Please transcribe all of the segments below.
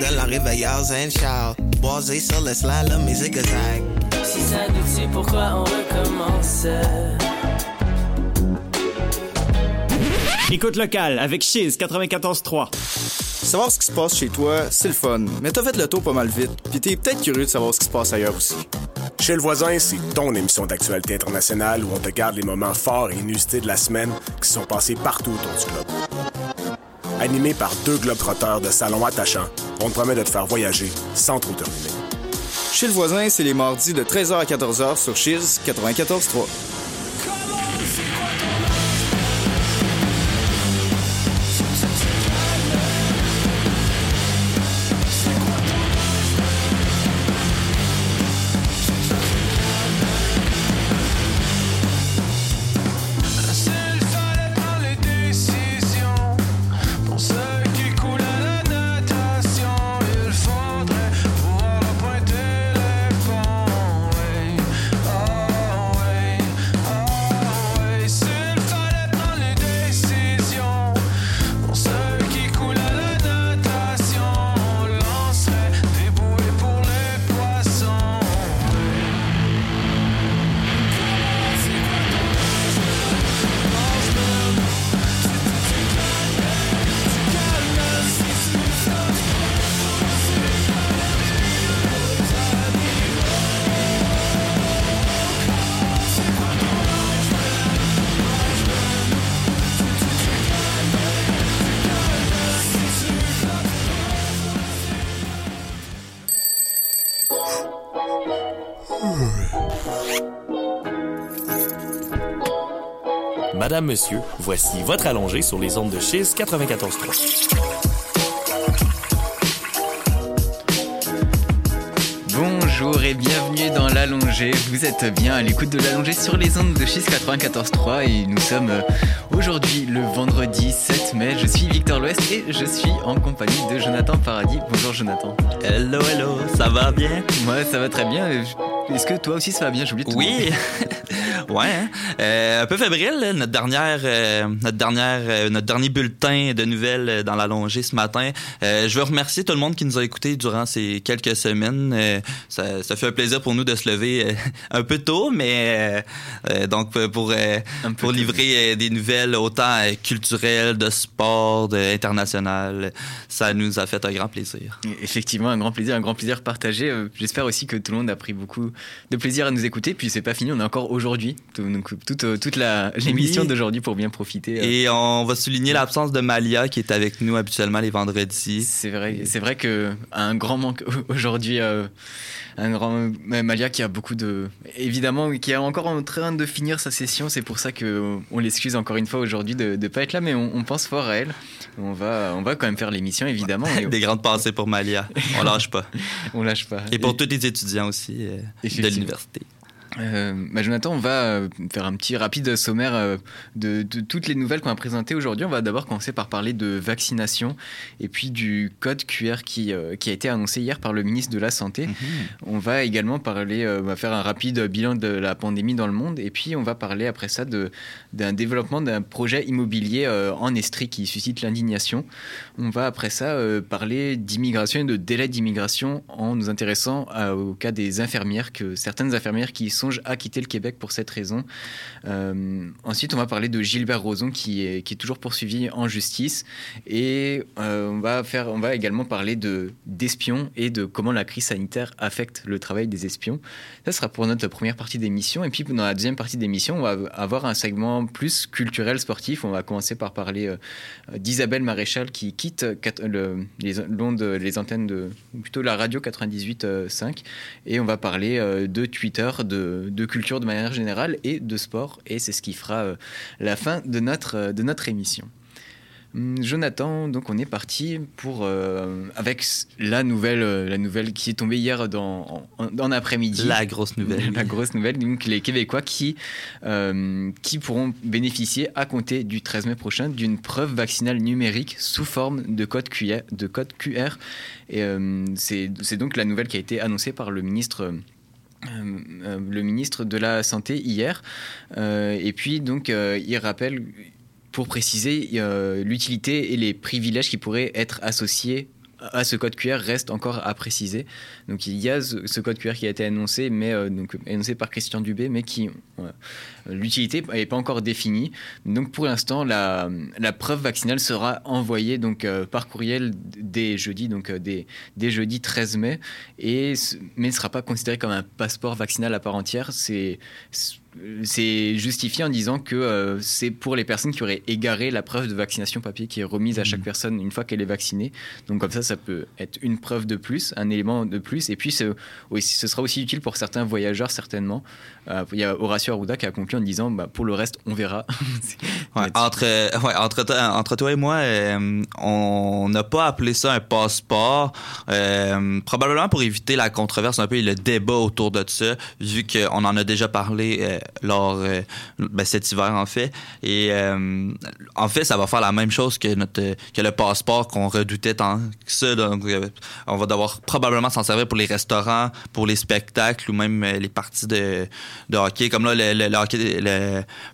de la réveilleuse and shout. Boisé sur le slalom et zigzag. Si ça nous tue, pourquoi on recommence? Écoute locale avec Chiz 94.3. Savoir ce qui se passe chez toi, c'est le fun, mais t'as fait le tour pas mal vite, pis t'es peut-être curieux de savoir ce qui se passe ailleurs aussi. Chez le voisin, c'est ton émission d'actualité internationale où on te garde les moments forts et inusités de la semaine qui sont passés partout autour du globe. Animé par deux globetrotteurs de salon attachants, on te promet de te faire voyager sans trop te ruiner. Chez le voisin, c'est les mardis de 13h à 14h sur Chiz 94.3. Madame, monsieur, voici votre allongé sur les ondes de Chiz 94.3. Bonjour et bienvenue dans l'allongé. Vous êtes bien à l'écoute de l'allongé sur les ondes de Chiz 94.3 et nous sommes euh, aujourd'hui le vendredi 7 mai. Je suis Victor L'Ouest et je suis en compagnie de Jonathan Paradis. Bonjour Jonathan. Hello, hello, ça va bien? Moi ça va très bien. Est-ce que toi aussi ça va bien? J'ai oublié de te Oui, ouais, hein? Euh, un peu fébrile, là, notre dernière, euh, notre dernière, euh, notre dernier bulletin de nouvelles dans l'allongée ce matin. Je veux remercier tout le monde qui nous a écoutés durant ces quelques semaines. Ça, ça fait un plaisir pour nous de se lever un peu tôt, mais donc pour pour livrer des nouvelles autant culturelles, de sport, de international, ça nous a fait un grand plaisir. Effectivement, un grand plaisir, un grand plaisir partagé. J'espère aussi que tout le monde a pris beaucoup de plaisir à nous écouter. Puis c'est pas fini, on a encore aujourd'hui, donc toute, euh, toute la l'émission Oui. d'aujourd'hui pour bien profiter. euh. Et on va souligner l'absence de Malia qui est avec nous habituellement les vendredis. C'est vrai, c'est vrai que un grand manque aujourd'hui, euh, un grand Malia qui a beaucoup de, évidemment, qui est encore en train de finir sa session. C'est pour ça que on l'excuse encore une fois aujourd'hui de ne pas être là, mais on, on pense fort à elle. On va, on va quand même faire l'émission évidemment. et Des grandes pensées pour Malia. On lâche pas. on lâche pas. Et pour tous les étudiants aussi de l'université. Euh, bah, Jonathan, on va euh, faire un petit rapide sommaire euh, de, de toutes les nouvelles qu'on a présentées aujourd'hui. On va d'abord commencer par parler de vaccination et puis du code QR qui, euh, qui a été annoncé hier par le ministre de la Santé. On va également parler, on va faire un rapide bilan de la pandémie dans le monde et puis on va parler après ça d'un développement d'un projet immobilier en Estrie qui suscite l'indignation. On va après ça parler d'immigration et de délai d'immigration en nous intéressant à- au cas des infirmières, que certaines infirmières qui songent à quitter le Québec pour cette raison. Euh, ensuite, on va parler de Gilbert Rozon qui est, toujours poursuivi en justice. Et euh, on, va faire, on va également parler de, d'espions et de comment la crise sanitaire affecte le travail des espions. Ça sera pour notre première partie d'émission. Et puis dans la deuxième partie d'émission, on va avoir un segment plus culturel, sportif. On va commencer par parler euh, d'Isabelle Maréchal qui quitte le- les, les antennes de plutôt la radio 98.5 et on va parler de Twitter, de, de culture de manière générale et de sport et c'est ce qui fera euh, la fin de notre, euh, de notre émission. Hum, Jonathan, donc on est parti pour euh, avec la nouvelle, euh, la nouvelle qui est tombée hier dans, en, après-midi. La grosse nouvelle. La grosse nouvelle, donc les Québécois qui, euh, qui pourront bénéficier à compter du 13 mai prochain d'une preuve vaccinale numérique sous forme de code QR. De code QR. Et c'est c'est donc la nouvelle qui a été annoncée par le ministre. Euh, euh, le ministre de la Santé hier. Euh, et puis, donc, il rappelle, pour préciser, l'utilité et les privilèges qui pourraient être associés à ce code QR reste encore à préciser. Donc il y a ce, code QR qui a été annoncé, mais annoncé par Christian Dubé, mais qui l'utilité n'est pas encore définie. Donc pour l'instant, la, la preuve vaccinale sera envoyée donc euh, par courriel dès jeudi, donc euh, dès, dès jeudi 13 mai, et mais ne sera pas considéré comme un passeport vaccinal à part entière. C'est c'est justifié en disant que euh, c'est pour les personnes qui auraient égaré la preuve de vaccination papier qui est remise à chaque personne une fois qu'elle est vaccinée. Donc comme ça, ça peut être une preuve de plus, un élément de plus. Et puis ce sera aussi utile pour certains voyageurs certainement. Euh, Il y a Horacio Arruda qui a conclu en disant bah, pour le reste, on verra. Ouais, entre, ouais, entre, toi- entre toi et moi, euh, on n'a pas appelé ça un passeport, euh, probablement pour éviter la controverse un peu et le débat autour de ça, vu qu'on en a déjà parlé euh, lors ben, cet hiver en fait. Et en fait, ça va faire la même chose que notre que le passeport qu'on redoutait tant que ça. Donc, on va devoir probablement s'en servir pour les restaurants, pour les spectacles ou même les parties de, de hockey. Comme là, le, le- le hockey,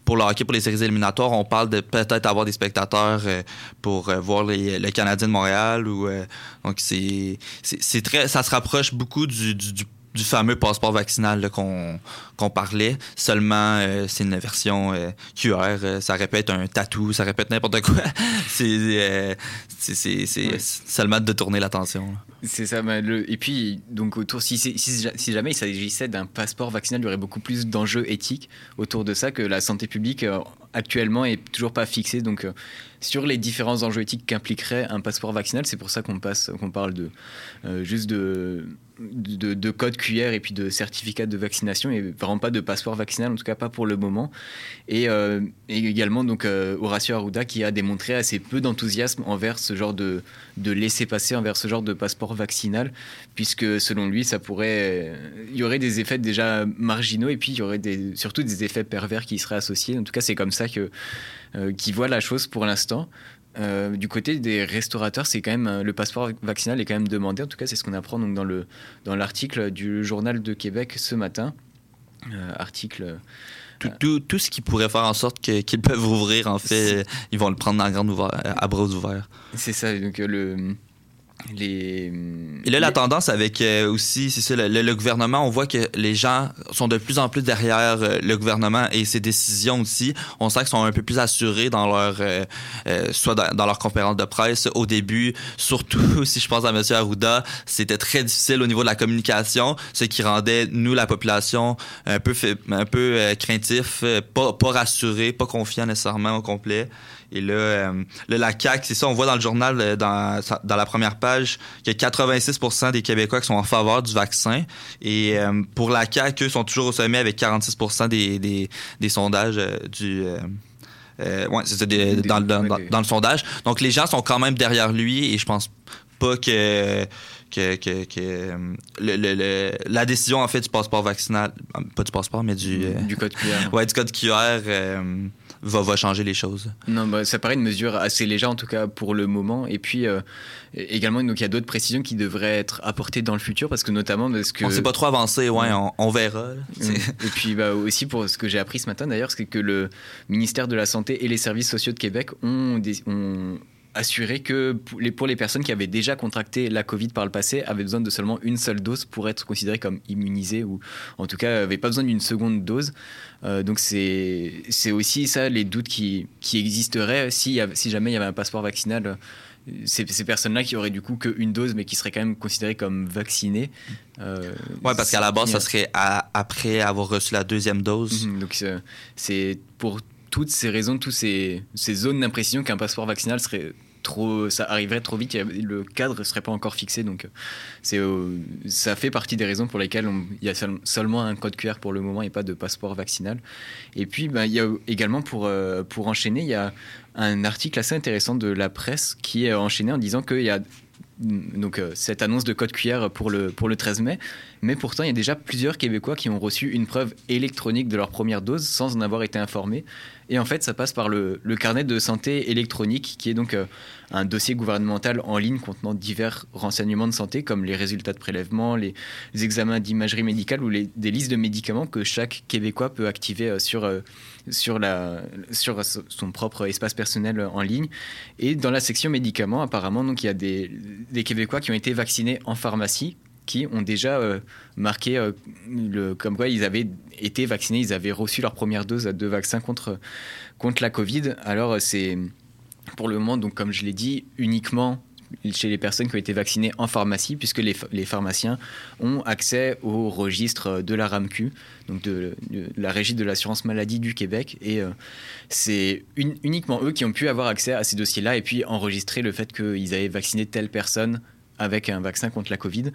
pour le hockey, pour les séries éliminatoires, on parle de peut-être avoir des spectateurs euh, pour euh, voir les, le Canadien de Montréal. Euh, donc, ça se rapproche beaucoup du- du fameux passeport vaccinal qu'on parlait. Seulement, euh, c'est une version euh, QR. euh, ça répète un tatou, ça répète n'importe quoi. c'est euh, Ouais. seulement de tourner l'attention. C'est ça. mais le- Et puis, donc, autour, si, c'est- si, si jamais il s'agissait d'un passeport vaccinal, il y aurait beaucoup plus d'enjeux éthiques autour de ça que la santé publique actuellement est toujours pas fixée. Donc, sur les différents enjeux éthiques qu'impliquerait un passeport vaccinal, c'est pour ça qu'on passe, qu'on parle de juste de, de, de code QR et puis de certificat de vaccination et vraiment pas de passeport vaccinal, en tout cas pas pour le moment. Et, euh, également donc euh, Horacio Arruda qui a démontré assez peu d'enthousiasme envers ce genre de, de laisser passer envers ce genre de passeport vaccinal, puisque selon lui, ça pourrait, il y aurait des effets déjà marginaux et puis il y aurait surtout des effets pervers qui seraient associés. En tout cas, c'est comme ça que euh, qu'il voit la chose pour l'instant. Euh, du côté des restaurateurs, c'est quand même euh, le passeport vaccinal est quand même demandé. En tout cas, c'est ce qu'on apprend donc dans le dans l'article du journal de Québec ce matin. Euh, article Tout, tout, tout ce qui pourrait faire en sorte qu'ils peuvent rouvrir, en fait, ils vont le prendre en grande à bras ouverts. C'est ça, donc le les. Et là, la tendance avec euh, aussi, c'est ça, le, le- le gouvernement, on voit que les gens sont de plus en plus derrière euh, le gouvernement et ses décisions aussi. On sent qu'ils sont un peu plus assurés dans leur, euh, euh, soit dans, dans leur conférence de presse au début. Surtout, si je pense à M. Arruda, c'était très difficile au niveau de la communication, ce qui rendait nous, la population, un peu, un peu euh, craintif, pas, pas rassuré, pas confiant nécessairement au complet. Et là, euh, là, la CAQ, c'est ça, on voit dans le journal, euh, dans, dans la première page, que 86% des Québécois qui sont en faveur du vaccin. Et euh, pour la CAQ, eux sont toujours au sommet avec 46 des, des, des sondages euh, du... ouais, c'est dans, dans- le sondage. Donc les gens sont quand même derrière lui et je pense pas que que, que, que, le- le- le- la décision en fait du passeport vaccinal, pas du passeport mais du du code QR. ouais du code QR euh, va va changer les choses. Non, bah, ça paraît une mesure assez légère en tout cas pour le moment. Et puis euh, également, donc il y a d'autres précisions qui devraient être apportées dans le futur parce que notamment parce que On s'est pas trop avancé, ouais, on, on verra. là. C'est- Et puis bah, aussi pour ce que j'ai appris ce matin d'ailleurs, c'est que le ministère de la Santé et les services sociaux de Québec ont, des- ont assuré que pour les, pour les personnes qui avaient déjà contracté la Covid par le passé avaient besoin de seulement une seule dose pour être considérées comme immunisées ou en tout cas n'avaient pas besoin d'une seconde dose. Euh, donc c'est c'est aussi ça les doutes qui, qui existeraient si, si jamais il y avait un passeport vaccinal. euh, Ces, ces personnes-là qui auraient du coup qu'une dose mais qui seraient quand même considérées comme vaccinées. euh, Ouais, parce qu'à la base, ça serait à- après avoir reçu la deuxième dose. Mhm, Donc c'est pour toutes ces raisons, toutes ces, ces zones d'imprécision qu'un passeport vaccinal serait trop, ça arriverait trop vite, le cadre serait pas encore fixé, donc euh, c'est, euh, ça fait partie des raisons pour lesquelles il y a seul- seulement un code QR pour le moment et pas de passeport vaccinal. Et puis ben, il y a également pour, euh, pour enchaîner, il y a un article assez intéressant de la presse qui est enchaîné en disant qu'il y a donc euh, cette annonce de code QR pour le, pour le 13 mai, mais pourtant il y a déjà plusieurs Québécois qui ont reçu une preuve électronique de leur première dose sans en avoir été informés. Et en fait, ça passe par le, carnet de santé électronique, qui est donc euh, un dossier gouvernemental en ligne contenant divers renseignements de santé, comme les résultats de prélèvement, les, examens d'imagerie médicale ou les, des listes de médicaments que chaque Québécois peut activer euh, sur, euh, son propre espace personnel en ligne. Et dans la section médicaments, apparemment, il y a des Québécois qui ont été vaccinés en pharmacie qui ont déjà euh, marqué euh, le, comme quoi ils avaient été vaccinés, ils avaient reçu leur première dose de vaccin contre, contre la Covid. Alors euh, c'est pour le moment, donc comme je l'ai dit, uniquement chez les personnes qui ont été vaccinées en pharmacie, puisque les, pharmaciens ont accès au registre de la RAMQ, donc de, la Régie de l'assurance maladie du Québec, et c'est un- uniquement eux qui ont pu avoir accès à ces dossiers-là et puis enregistrer le fait qu'ils avaient vacciné telle personne avec un vaccin contre la Covid.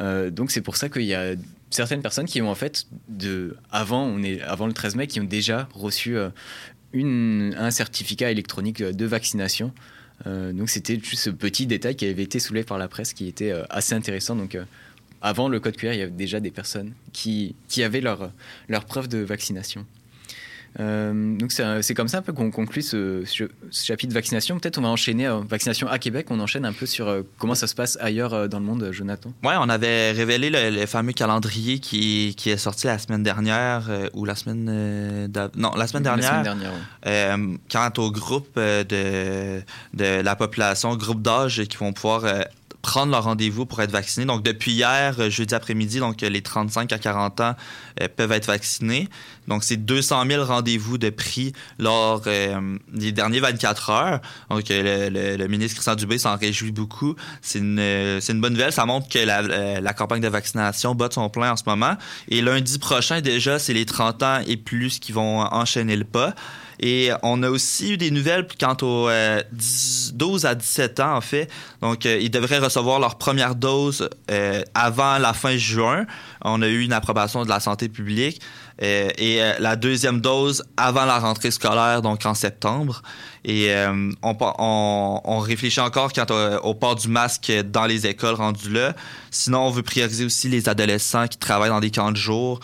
Euh, donc c'est pour ça qu'il y a certaines personnes qui ont en fait, de, avant, on est, avant le 13 mai, qui ont déjà reçu euh, un certificat électronique de vaccination. Euh, donc c'était juste ce petit détail qui avait été soulevé par la presse qui était assez intéressant. Donc avant le code QR, il y avait déjà des personnes qui, qui avaient leur, leur preuve de vaccination. Euh, donc c'est un- c'est comme ça un peu qu'on conclut ce, ce- chapitre vaccination. Peut-être on va enchaîner euh, vaccination à Québec. On enchaîne un peu sur euh, comment ça se passe ailleurs euh, dans le monde, Jonathan. Ouais, on avait révélé le, le fameux calendrier qui, qui est sorti la semaine dernière euh, ou la semaine euh, non la semaine La dernière. semaine dernière, ouais. Euh, quant au groupe euh, de, de la population, groupe d'âge qui vont pouvoir euh, prendre leur rendez-vous pour être vaccinés. Donc, depuis hier, euh, jeudi après-midi, donc euh, les 35 à 40 ans euh, peuvent être vaccinés. Donc, c'est 200 000 rendez-vous de prix lors des derniers 24 heures. Donc, le, ministre Christian Dubé s'en réjouit beaucoup. C'est une, bonne nouvelle. Ça montre que la, campagne de vaccination bat son plein en ce moment. Et lundi prochain, déjà, c'est les 30 ans et plus qui vont enchaîner le pas. Et on a aussi eu des nouvelles quant aux euh, 10 12 à 17 ans, en fait. Donc, ils devraient recevoir leur première dose euh, avant la fin juin. On a eu une approbation de la santé publique. Euh, et euh, la deuxième dose avant la rentrée scolaire, donc en septembre. Et on, réfléchit encore quant au, port du masque dans les écoles rendues là. Sinon, on veut prioriser aussi les adolescents qui travaillent dans des camps de jour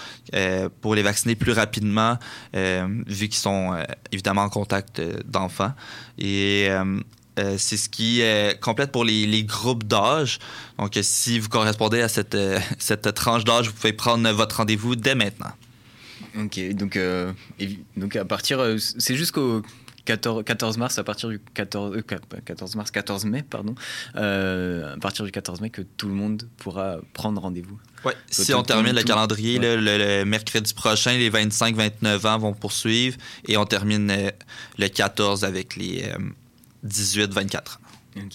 pour les vacciner plus rapidement, vu qu'ils sont évidemment en contact d'enfants. Et euh, c'est ce qui euh, complète pour les, les groupes d'âge. Donc, euh, si vous correspondez à cette, euh, cette tranche d'âge, vous pouvez prendre votre rendez-vous dès maintenant. Ok, donc, euh, donc à partir, c'est jusqu'au 14, 14 mars, à partir du 14, euh, 14 mars, 14 mai, pardon, à partir du 14 mai que tout le monde pourra prendre rendez-vous. Ouais, si on termine le calendrier, le, le mercredi prochain, les 25-29 ans vont poursuivre et on termine le 14 avec les 18-24 ans.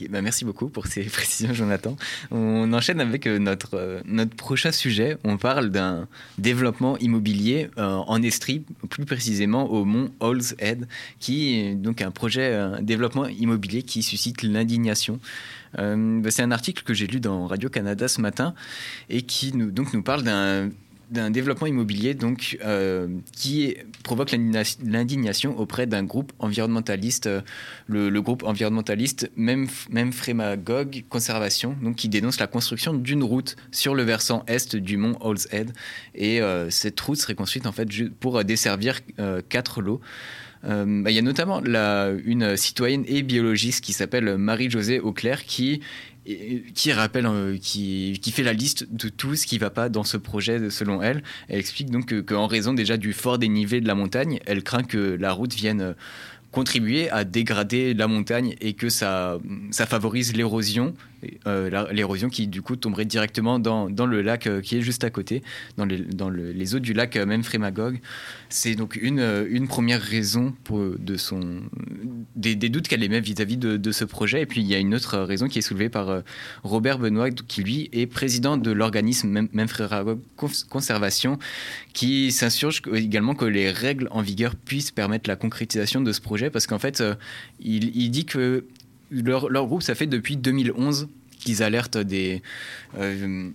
Bah merci beaucoup pour ces précisions, Jonathan. On enchaîne avec euh, notre, euh, notre prochain sujet. On parle d'un développement immobilier euh, en Estrie, plus précisément au mont Halls Head, qui est donc un projet, un développement immobilier qui suscite l'indignation. Bah, C'est un article que j'ai lu dans Radio-Canada ce matin et qui donc, nous parle d'un d'un développement immobilier donc euh, qui provoque l'indigna- l'indignation auprès d'un groupe environnementaliste, euh, le, groupe environnementaliste même même Conservation, donc qui dénonce la construction d'une route sur le versant est du mont Halls Head et euh, cette route serait construite en fait pour desservir quatre lots. Bah, Il y a notamment la, une citoyenne et biologiste qui s'appelle Marie-Josée Auclair qui qui rappelle, euh, qui, qui fait la liste de tout ce qui va pas dans ce projet selon elle. Elle explique donc que- qu'en raison déjà du fort dénivelé de la montagne, elle craint que la route vienne euh, contribuer à dégrader la montagne et que ça, ça favorise l'érosion, euh, l'érosion qui du coup tomberait directement dans, dans le lac euh, qui est juste à côté, dans les, eaux du lac euh, même Frémagogue. C'est donc une, euh, une première raison de son, des, doutes qu'elle émet vis-à-vis de, de ce projet. Et puis il y a une autre raison qui est soulevée par Robert Benoît, qui lui est président de l'organisme Même- Cons- Conservation, qui s'insurge également que les règles en vigueur puissent permettre la concrétisation de ce projet, parce qu'en fait, il, il dit que leur, groupe, ça fait depuis 2011 qu'ils alertent des... euh,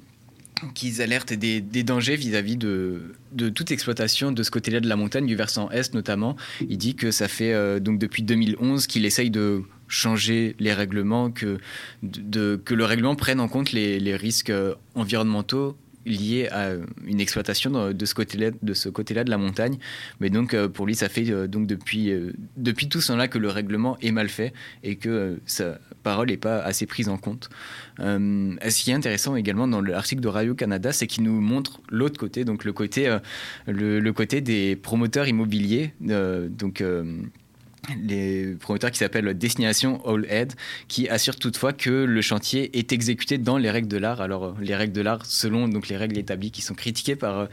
qu'ils alertent des, dangers vis-à-vis de, de toute exploitation de ce côté-là de la montagne, du versant est notamment. Il dit que ça fait euh, donc depuis 2011 qu'il essaye de changer les règlements, que, le règlement prenne en compte les, les risques euh, environnementaux lié à une exploitation de, ce côté-là de ce côté-là de la montagne. Mais donc euh, pour lui, ça fait euh, donc depuis euh, depuis tout ce temps-là que le règlement est mal fait et que sa parole n'est pas assez prise en compte. Ce qui est intéressant également dans l'article de Radio Canada, c'est qu'il nous montre l'autre côté, donc le côté le, côté des promoteurs immobiliers, donc les promoteurs qui s'appellent Destination All Head, qui assurent toutefois que le chantier est exécuté dans les règles de l'art. Alors, euh, les règles de l'art, selon donc, les règles établies qui sont critiquées par, euh,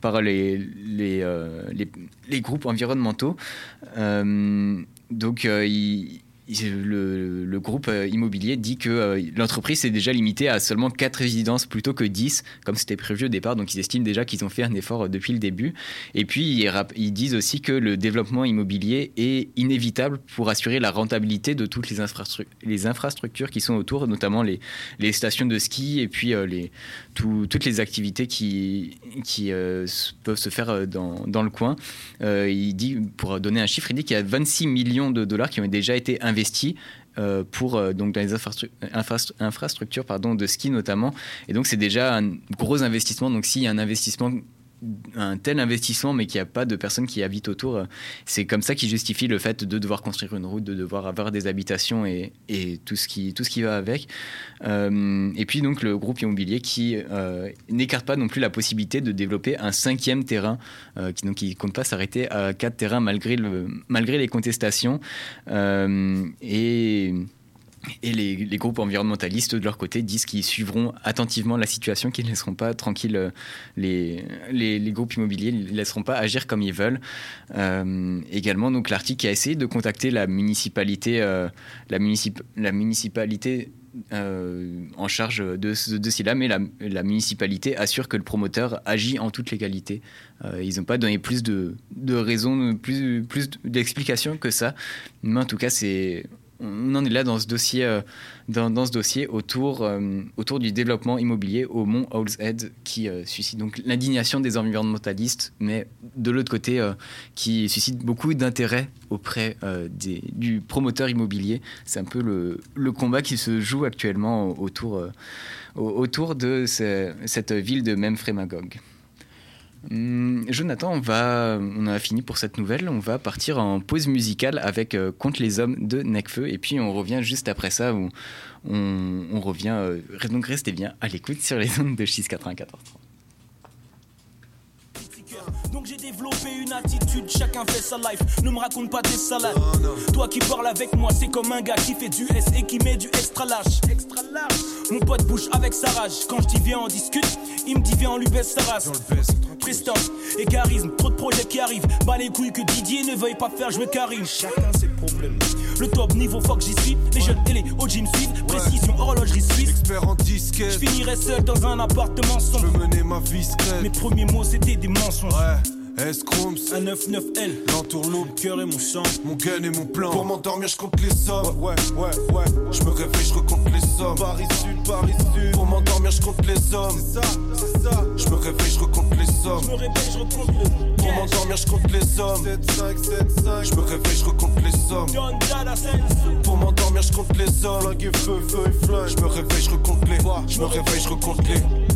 par les, euh, les, les groupes environnementaux. Donc, euh, le, groupe euh, immobilier dit que euh, l'entreprise s'est déjà limitée à seulement 4 résidences plutôt que 10, comme c'était prévu au départ. Donc, ils estiment déjà qu'ils ont fait un effort euh, depuis le début. Et puis, ils, disent aussi que le développement immobilier est inévitable pour assurer la rentabilité de toutes les, infrastru- les infrastructures qui sont autour, notamment les, stations de ski et puis toutes les activités qui, peuvent se faire dans, le coin. Il dit, pour donner un chiffre, il dit qu'il y a 26 millions de dollars qui ont déjà été investis euh, pour euh, donc dans les infrastru- infrastru- infrastructures pardon de ski notamment. Et donc c'est déjà un gros investissement. Donc s'il y a un investissement un tel investissement mais qu'il n'y a pas de personnes qui habitent autour euh, c'est comme ça qui justifie le fait de devoir construire une route de devoir avoir des habitations et, et tout ce qui tout ce qui va avec. Euh, et puis donc le groupe immobilier qui euh, n'écarte pas non plus la possibilité de développer un cinquième terrain qui qui compte pas s'arrêter à quatre terrains malgré le malgré les contestations. Et et les, les groupes environnementalistes, de leur côté, disent qu'ils suivront attentivement la situation, qu'ils ne laisseront pas tranquilles euh, les, les, les groupes immobiliers, ne les laisseront pas agir comme ils veulent. Euh, également, donc l'article a essayé de contacter la municipalité, euh, la, municip- la municipalité en charge de ce dossier-là, mais la, municipalité assure que le promoteur agit en toute légalité. Euh, ils n'ont pas donné plus de, de raisons, plus, plus d'explications que ça. Mais en tout cas, c'est on en est là dans ce dossier, euh, dans, ce dossier autour, euh, autour du développement immobilier au Mont Head qui euh, suscite donc l'indignation des environnementalistes, mais de l'autre côté, qui suscite beaucoup d'intérêt auprès des, du promoteur immobilier. C'est un peu le, le combat qui se joue actuellement autour, au- autour de ce- cette ville de Memphremagog. Hum, Jonathan, on, va, on a fini pour cette nouvelle. On va partir en pause musicale avec euh, Contre les hommes de Necfeu. Et puis on revient juste après ça on, revient. euh, donc restez bien à l'écoute sur les ondes de 694. Donc j'ai développé une attitude, chacun fait sa life. Ne me raconte pas tes salades. Toi qui parles avec moi, c'est comme un gars qui fait du S et qui met du extra large. Extra large. Mon pote bouge avec sa rage. Quand je dis viens, on discute. Il me dit viens, on lui baisse sa race. Prestance et charisme, trop de projets qui arrivent. Bah les couilles que Didier ne veuille pas faire jouer Karim. Chacun ses problèmes. Le top niveau, fuck j'y suis. Les jeunes et les OG me suivent. Précision, horlogerie suisse. Expert en disquette. Je finirai seul dans un appartement Je sombre. veux mener ma vie. Mes premiers mots c'était des mensonges. Ouais, S-Chrooms, Un 9-9L. l'entourloupe, Cœur et mon sang. mon gun et mon plan. Pour m'endormir, je compte les sommes. Ouais, ouais, ouais. Je me réveille, je recompte les sommes. Paris Sud, Paris Sud. Pour m'endormir, je compte les hommes. C'est ça, c'est ça. Je me réveille, je recompte les sommes. Je me réveille, je recompte le Pour cash. m'endormir, je compte les hommes. 7, 5, 7, 5. Je me réveille, je recompte les sommes. Pour m'endormir, je compte les hommes. Flingue et feu, feu et flingue. Je me réveille, je recompte les. Je me réveille, je recompte les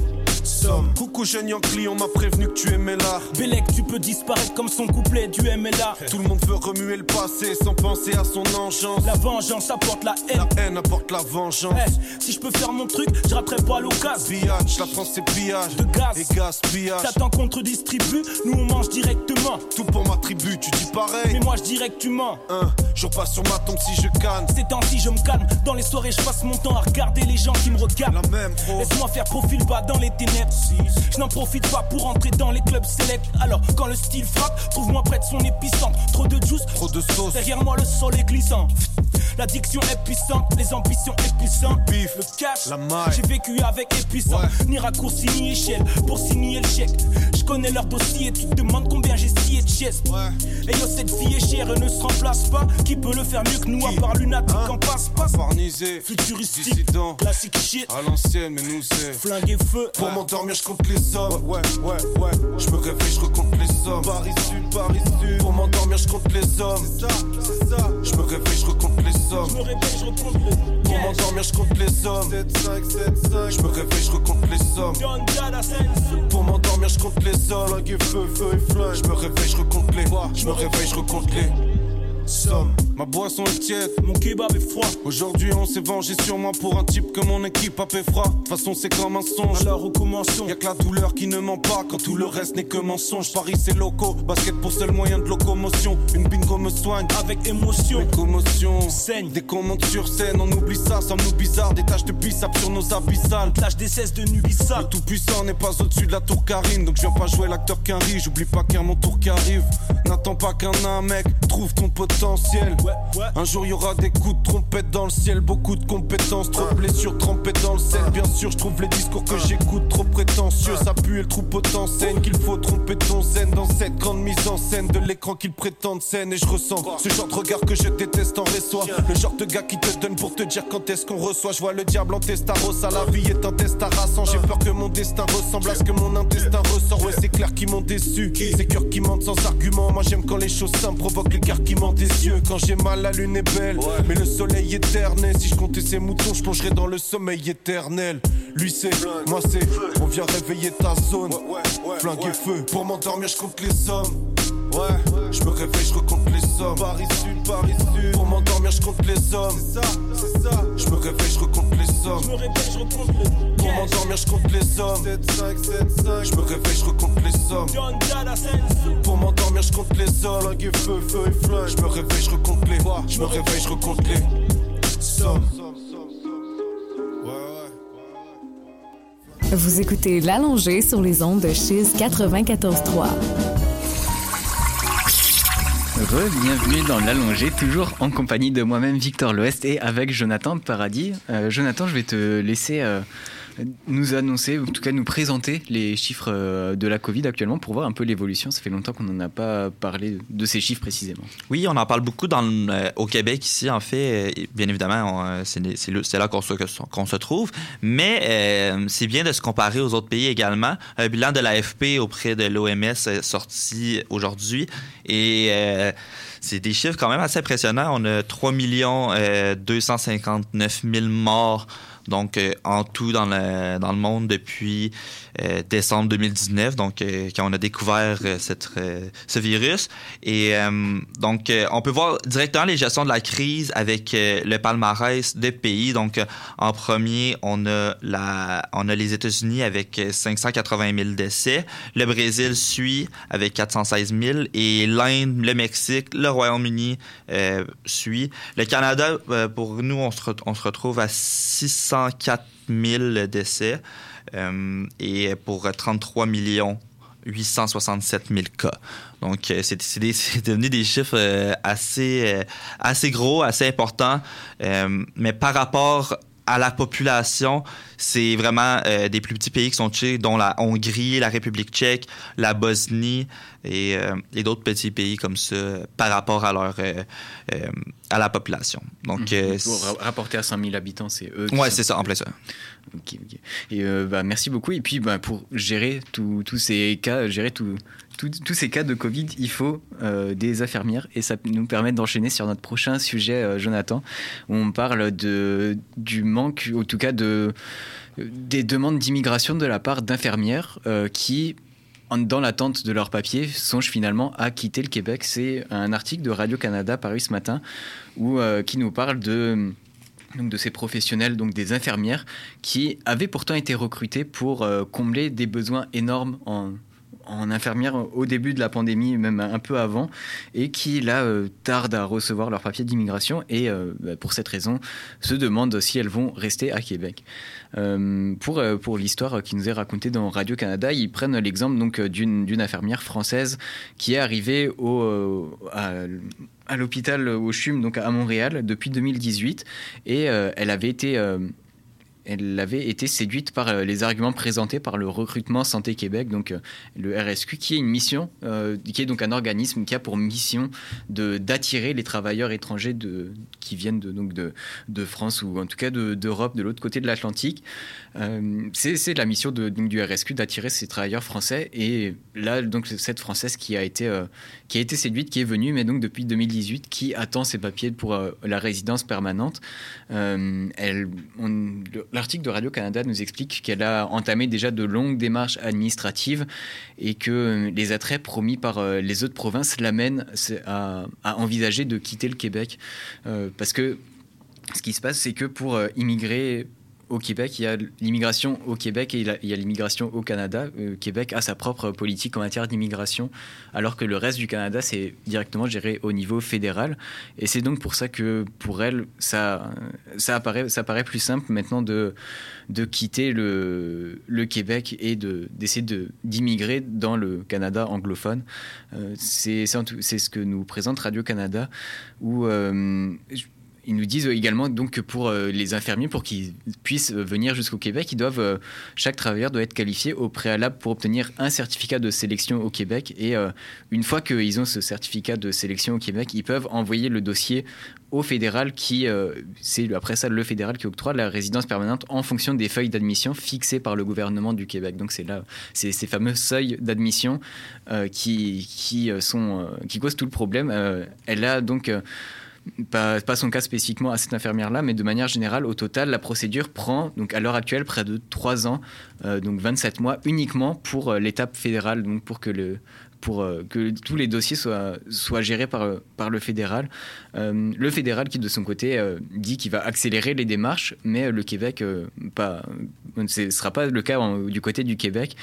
Coucou, jeune Yankee, on m'a prévenu que tu aimais l'art. Bellec, tu peux disparaître comme son couplet du MLA. Tout le monde veut remuer le passé sans penser à son engeance. La vengeance apporte la haine. La haine apporte la vengeance. Si je peux faire mon truc, je raterai pas l'occasion. Pillage, la France c'est pillage. De gaz. Et gaspillage. T'attends qu'on te distribue, nous on mange directement. Tout pour ma tribu, tu dis pareil. Mais moi je dirais que tu mens. Hein, je repasse sur ma tombe si je canne. Ces temps-ci, je me calme. Dans les soirées, je passe mon temps à regarder les gens qui me regardent. La même. Laisse-moi faire profil bas dans les ténèbres. Je n'en profite pas pour entrer dans les clubs select. Alors, quand le style frappe, trouve-moi près de son épicentre. Trop de juice, Trop de sauce. derrière moi le sol est glissant. L'addiction est puissante, les ambitions épuisantes. Bif. Le cash, La maille. j'ai vécu avec épuisant. Ouais. Ni raccourci ni échelle pour signer le chèque. Je connais leur dossier, tu te demandes combien j'ai scié Ouais. Et yo, cette fille est chère et ne se remplace pas. Qui peut le faire mieux que nous, à part lunatique Hein en passe passe, passe. Parnisé, Futuristique, dissident, classique shit. à l'ancienne, mais nous c'est. Flingue et feu. Pour m'endormir, je compte les sommes. Ouais, ouais, ouais. Je me réveille, je recompte les sommes. Paris Sud, Paris Sud. Pour m'endormir, je compte les hommes. C'est ça, c'est ça. Je me réveille, je recompte les sommes. Je me réveille, je recompte le Pour cash. m'endormir, je compte les hommes. 7, 5, 7, 5. Je me réveille, je recompte les sommes. Pour m'endormir, je compte les hommes. Flingue et feu, feu et flingue. Je me réveille, je recompte Je me réveille, je recompte les sommes. Ma boisson est tiède. Mon kebab est froid. Aujourd'hui, on s'est vengé sur moi pour un type que mon équipe a fait froid. De toute façon, c'est comme un songe. Alors recommençons. Y'a que la douleur qui ne ment pas quand tout le reste n'est que mensonge. Paris, c'est locaux. Basket pour seul moyen de locomotion. Une bingo me soigne. Avec émotion. Mes commotions Saigne. Qu'on monte sur scène, on oublie ça, sommes-nous bizarres. Des taches de bissap sur nos abyssales. L'âge des 16 de Nubissa. Le tout puissant n'est pas au-dessus de la tour Karine. Donc je viens pas jouer l'acteur qu'un riz. J'oublie pas qu'il y a mon tour qui arrive. N'attends pas qu'un un mec trouve ton potentiel. Ouais. Un jour y aura des coups de trompette dans le ciel, beaucoup de compétences, trop de blessures trempées dans le sel. Bien sûr, je trouve les discours que j'écoute trop prétentieux. Ça pue et le troupeau t'enseigne qu'il faut tromper ton zen dans cette grande mise en scène de l'écran qu'ils prétendent scène. Et je ressens ce genre de regard que je déteste en reçoit. Le genre de gars qui te donne pour te dire quand est-ce qu'on reçoit. Je vois le diable en testaros, à la vie est un test harassant. J'ai peur que mon destin ressemble à ce que mon intestin ressort. Ouais, c'est clair qu'ils m'ont déçu. Ces cœurs qui mentent sans argument. Moi j'aime quand les choses simples provoquent l'écarquillement des yeux. Quand mal, la lune est belle. Mais le soleil éternel. Si je comptais ces moutons, je plongerais dans le sommeil éternel. Lui c'est, moi c'est, on vient réveiller ta zone. Flingue et feu. Pour m'endormir, je compte les sommes. Ouais, je me réveille, je recompte les sommes. Paris Sud, Paris Sud. Pour m'endormir, je compte les hommes. C'est ça, c'est ça. Je me réveille, je recompte les sommes. Je me réveille, je recompte le Pour cash. m'endormir, je compte les hommes. 7, 5, 7, 5. Je me réveille, je recompte les sommes. Pour m'endormir, je compte les hommes. Flingue et feu, feu et flingue. Je me réveille, je recompte les. Je me réveille, je recompte les sommes. Ouais, ouais. Vous écoutez L'Allongé sur les ondes de Chiz 94.3. Bienvenue dans l'allongé, toujours en compagnie de moi-même Victor L'Ouest et avec Jonathan Paradis. Euh, Jonathan, je vais te laisser euh, nous annoncer, ou en tout cas nous présenter les chiffres euh, de la Covid actuellement pour voir un peu l'évolution. Ça fait longtemps qu'on n'en a pas parlé de ces chiffres précisément. Oui, on en parle beaucoup euh, au Québec ici, en fait. bien évidemment, euh, c'est là qu'on se, trouve. Mais c'est bien de se comparer aux autres pays également. Un bilan de l'AFP auprès de l'OMS est sorti aujourd'hui. Et c'est des chiffres quand même assez impressionnants. On a 3 259 000 morts donc euh, en tout dans le, dans le monde depuis euh, décembre 2019, donc euh, quand on a découvert cette, ce virus. Et donc on peut voir directement les gestions de la crise avec le palmarès des pays. Donc en premier, on a, la, on a les États-Unis avec euh, 580 000 décès. Le Brésil suit avec 416 000 et l'Inde, le Mexique, le Royaume-Uni suit. Le Canada, pour nous, on se, retrouve à 604 000 décès euh, et pour 33 millions 867 000 cas. Donc, euh, c'est devenu des chiffres euh, assez, assez gros, assez importants. Mais par rapport à la population, c'est vraiment euh, des plus petits pays qui sont touchés, dont la Hongrie, la République tchèque, la Bosnie et, euh, et d'autres petits pays comme ça par rapport à leur euh, euh, à la population. Donc, euh, Pour ra- rapporter à 100 000 habitants, c'est eux. sont- c'est ça, en plein ça. Ok, ok. Et bah, merci beaucoup. Et puis, bah, pour gérer tous ces cas, gérer tout- tout- tous ces cas de Covid, il faut euh, des infirmières. Et ça nous permet d'enchaîner sur notre prochain sujet, euh, Jonathan, où on parle de, du manque, en tout cas de, des demandes d'immigration de la part d'infirmières euh, qui dans l'attente de leur papier, songent finalement à quitter le Québec. C'est un article de Radio-Canada paru ce matin où, euh, qui nous parle de, donc de ces professionnels, donc des infirmières, qui avaient pourtant été recrutés pour euh, combler des besoins énormes en, en infirmières au début de la pandémie, même un peu avant, et qui là euh, tardent à recevoir leur papier d'immigration et euh, bah, pour cette raison se demandent si elles vont rester à Québec. Euh, pour euh, pour l'histoire qui nous est racontée dans Radio Canada, ils prennent l'exemple donc d'une infirmière française qui est arrivée au à, l'hôpital au CHUM donc à Montréal depuis 2018 et elle avait été elle avait été séduite par euh, les arguments présentés par le recrutement Santé Québec, donc euh, le RSQ, qui est une mission, euh, qui est donc un organisme qui a pour mission d'attirer les travailleurs étrangers qui viennent de, donc de, France ou en tout cas de- d'Europe, de, l'autre côté de l'Atlantique. Euh, c'est la mission de, du RSQ d'attirer ces travailleurs français. Et là, donc cette française qui a été euh, séduite, qui est venue, mais donc depuis 2018, qui attend ses papiers pour euh, la résidence permanente. L'article de Radio Canada nous explique qu'elle a entamé déjà de longues démarches administratives et que les attraits promis par les autres provinces l'amènent à, envisager de quitter le Québec parce que ce qui se passe, c'est que pour immigrer au Québec, il y a l'immigration au Québec et il y a- l'immigration au Canada. Euh, Québec a sa propre politique en matière d'immigration, alors que le reste du Canada, c'est directement géré au niveau fédéral. Et c'est donc pour ça que pour elle, ça, ça, apparaît, ça paraît plus simple maintenant de, de quitter le, le Québec et de- d'essayer de, d'immigrer dans le Canada anglophone. Euh, c'est ce que nous présente Radio-Canada, où... euh, ils nous disent également donc que pour euh, les infirmiers, pour qu'ils puissent venir jusqu'au Québec, ils doivent, euh, chaque travailleur doit être qualifié au préalable pour obtenir un certificat de sélection au Québec. Et euh, une fois qu'ils ont ce certificat de sélection au Québec, ils peuvent envoyer le dossier au fédéral qui, après ça le fédéral qui octroie la résidence permanente en fonction des feuilles d'admission fixées par le gouvernement du Québec. Donc c'est là, c'est ces fameux seuils d'admission qui, qui, sont, qui causent tout le problème. Elle a donc pas, pas son cas spécifiquement à cette infirmière-là, mais de manière générale, au total, la procédure prend, donc à l'heure actuelle, près de 3 ans, euh, donc 27 mois, uniquement pour euh, l'étape fédérale, donc pour que le pour euh, que tous les dossiers soient, soient gérés par, par le fédéral. Le fédéral qui, de son côté, dit qu'il va accélérer les démarches, mais le Québec, pas, ce ne sera pas le cas du côté du Québec.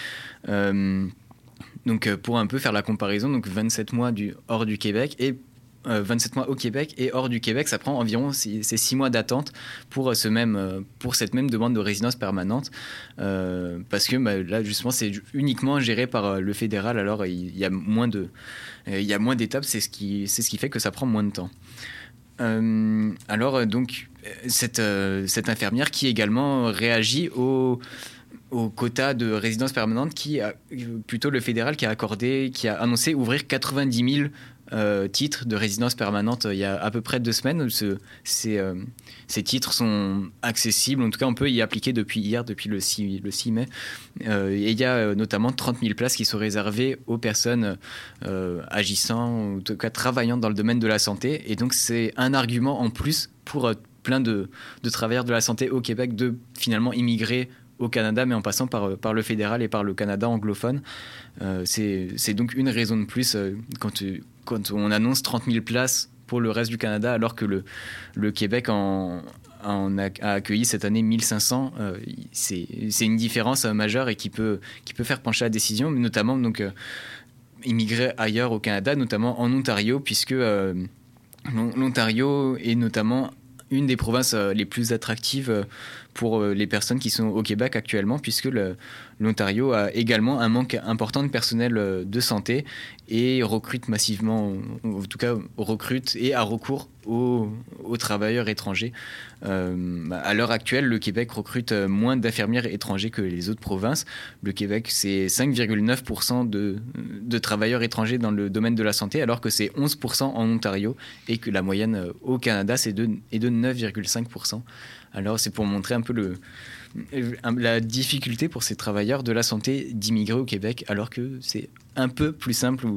Donc, pour un peu faire la comparaison, donc 27 mois du, hors du Québec et 27 mois au Québec et hors du Québec, ça prend environ 6 mois d'attente pour, euh, ce même, euh, pour cette même demande de résidence permanente. Euh, parce que bah, là, justement, c'est uniquement géré par euh, le fédéral, alors il y a moins de- euh, il y a moins d'étapes, c'est ce, qui, c'est ce qui fait que ça prend moins de temps. Euh, alors, euh, donc, euh, cette, euh, cette infirmière qui également réagit au, au quota de résidence permanente qui euh, plutôt le fédéral qui a accordé, qui a annoncé ouvrir 90 000 euh, titres de résidence permanente euh, il y a à peu près deux semaines. Euh, ces titres sont accessibles, en tout cas on peut y appliquer depuis hier, depuis le 6, le 6 mai. Euh, et il y a notamment 30 000 places qui sont réservées aux personnes agissant, en tout cas travaillant dans le domaine de la santé. Et donc c'est un argument en plus pour plein de, travailleurs de la santé au Québec de finalement immigrer au Canada, mais en passant par, le fédéral et par le Canada anglophone. C'est donc une raison de plus quand, euh, quand on annonce 30 000 places pour le reste du Canada, alors que le, Québec en, a, accueilli cette année 1500. euh, c'est une différence euh, majeure et qui peut, faire pencher la décision, notamment donc, euh, immigrer ailleurs au Canada, notamment en Ontario, puisque euh, l'On- l'Ontario est notamment une des provinces euh, les plus attractives pour euh, les personnes qui sont au Québec actuellement, puisque l'Ontario a également un manque important de personnel euh, de santé et recrute massivement, en tout cas recrute et a recours aux, travailleurs étrangers. Euh, à l'heure actuelle, le Québec recrute euh, moins d'infirmières étrangers que les autres provinces. Le Québec, c'est 5,9% de, travailleurs étrangers dans le domaine de la santé, alors que c'est 11% en Ontario et que la moyenne euh, au Canada c'est de, est de 9,5%. Alors c'est pour montrer un peu la difficulté pour ces travailleurs de la santé d'immigrer au Québec, alors que c'est un peu plus simple